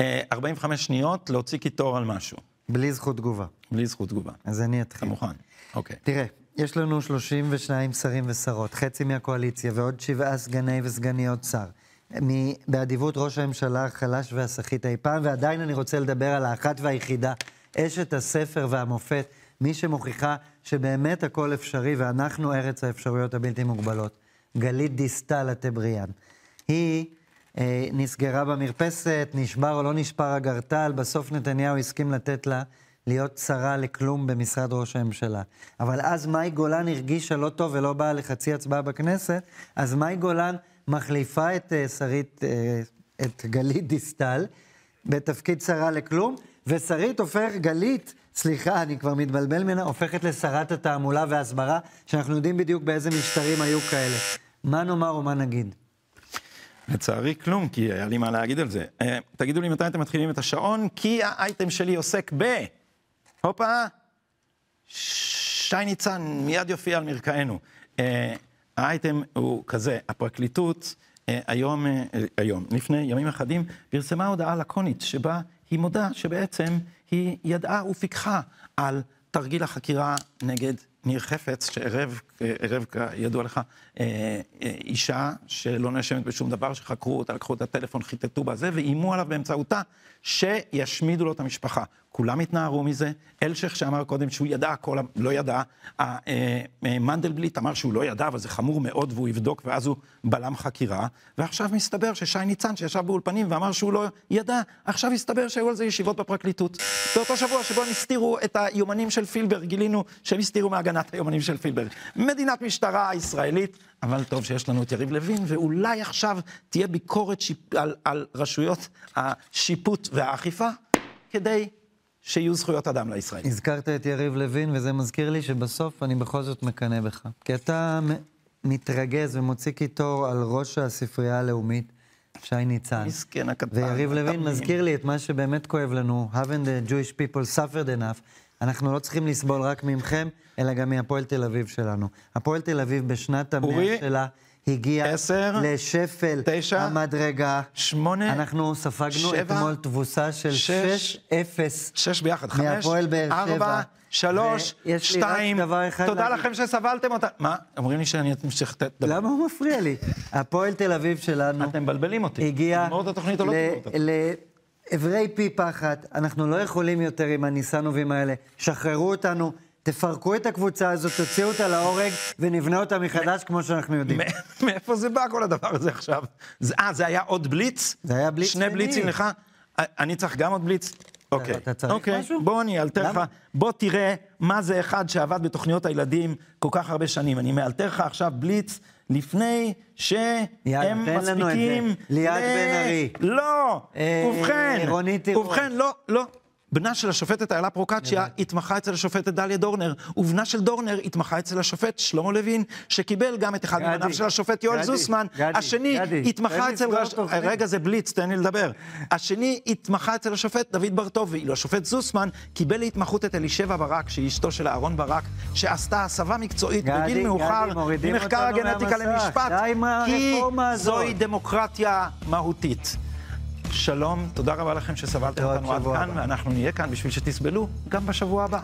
אה, 45 שניות להוציא קיטור על משהו. בלי זכות תגובה. בלי זכות תגובה. אז אני אתחיל. אתה מוכן? אוקיי. תראה, יש לנו 32 שרים ושרות, חצי מהקואליציה ועוד שבעה סגני וסגניות שר. באדיבות ראש הממשלה החלש והסחיט אי פעם, ועדיין אני רוצה לדבר על האחת והיחידה, אשת הספר והמופת, מי שמוכיחה שבאמת הכל אפשרי ואנחנו ארץ האפשרויות הבלתי מוגבלות. גלית דיסטל הטבריאן. היא אה, נסגרה במרפסת, נשבר או לא נשבר אגרטל, בסוף נתניהו הסכים לתת לה להיות שרה לכלום במשרד ראש הממשלה. אבל אז מאי גולן הרגישה לא טוב ולא באה לחצי הצבעה בכנסת, אז מאי גולן מחליפה את אה, שרית, אה, את גלית דיסטל בתפקיד שרה לכלום, ושרית הופך, גלית, סליחה, אני כבר מתבלבל ממנה, הופכת לשרת התעמולה וההסברה, שאנחנו יודעים בדיוק באיזה משטרים היו כאלה. מה נאמר ומה נגיד? לצערי כלום, כי היה לי מה להגיד על זה. אה, תגידו לי מתי אתם מתחילים את השעון, כי האייטם שלי עוסק ב... הופה, שי ניצן מיד יופיע על מרקענו. אה, האייטם הוא כזה, הפרקליטות אה, היום, אה, היום, לפני ימים אחדים, פרסמה הודעה לקונית שבה היא מודה שבעצם היא ידעה ופיקחה על תרגיל החקירה נגד ניר חפץ, שערב, אה, ערב כידוע לך, אישה שלא נאשמת בשום דבר, שחקרו אותה, לקחו את הטלפון, חיטטו בזה, ואיימו עליו באמצעותה שישמידו לו את המשפחה. כולם התנערו מזה, אלשיך שאמר קודם שהוא ידע הכל, לא ידע, אה, אה, מנדלבליט אמר שהוא לא ידע, אבל זה חמור מאוד והוא יבדוק, ואז הוא בלם חקירה, ועכשיו מסתבר ששי ניצן, שישב באולפנים ואמר שהוא לא ידע, עכשיו הסתבר שהיו על זה ישיבות בפרקליטות. באותו שבוע שבו הם הסתירו את היומנים של פילבר, גילינו שהם הסתירו מהגנת היומנים של פילבר. מדינת משטרה ישראלית, אבל טוב שיש לנו את יריב לוין, ואולי עכשיו תהיה ביקורת שיפ... על, על רשויות השיפוט והאכיפה, כדי שיהיו זכויות אדם לישראלים. הזכרת את יריב לוין, וזה מזכיר לי שבסוף אני בכל זאת מקנא בך. כי אתה מתרגז ומוציא קיטור על ראש הספרייה הלאומית, שי ניצן. מסכן הקטן. ויריב לוין מזכיר לי את מה שבאמת כואב לנו, haven't the Jewish people suffered enough. אנחנו לא צריכים לסבול רק מכם, אלא גם מהפועל תל אביב שלנו. הפועל תל אביב בשנת המאה שלה הגיעה עשר, לשפל תשע, המדרגה. שמונה, אנחנו ספגנו שבע, אתמול תבוסה של שש, 6-0. שש ביחד, חמש, מהפועל באר שבע. ארבע, שלוש, ויש לי רק שתיים, דבר אחד תודה להגיד. לכם שסבלתם אותה. מה? אומרים לי שאני אמשיך לדבר. למה הוא מפריע לי? הפועל תל אביב שלנו... אתם מבלבלים אותי. הגיע תגמור את התוכנית או לא תגמור אותה? לעברי פי פחת. אנחנו לא יכולים יותר עם הניסנובים האלה. שחררו אותנו, תפרקו את הקבוצה הזאת, תוציאו אותה להורג ונבנה אותה מחדש כמו שאנחנו יודעים. מאיפה זה בא כל הדבר הזה עכשיו? אה, זה היה עוד בליץ? זה היה בליץ שני. בליצים לך? אה, אני צריך גם עוד בליץ? אוקיי. אתה צריך אוקיי, משהו? בוא אני אאלתר לך. בוא תראה מה זה אחד שעבד בתוכניות הילדים כל כך הרבה שנים. אני מאלתר לך עכשיו בליץ לפני שהם. מספיקים... ליעד ל- בן ארי. לא! אה, ובכן. ובכן, לא, לא. בנה של השופטת איילה פרוקצ'יה התמחה אצל השופטת דליה דורנר, ובנה של דורנר התמחה אצל השופט שלמה לוין, שקיבל גם את אחד מבניו של השופט יואל זוסמן. השני התמחה אצל... רגע, זה בליץ, תן לי לדבר. השני התמחה אצל השופט דוד בר-טוב, ואילו השופט זוסמן קיבל להתמחות את אלישבע ברק, שהיא אשתו של אהרון ברק, שעשתה הסבה מקצועית בגיל מאוחר ממחקר הגנטיקה. למשפט, כי. זוהי דמוקרטיה מהותית. שלום, תודה רבה לכם שסבלתם אותנו עד כאן. ואנחנו נהיה כאן בשביל שתסבלו גם בשבוע הבא.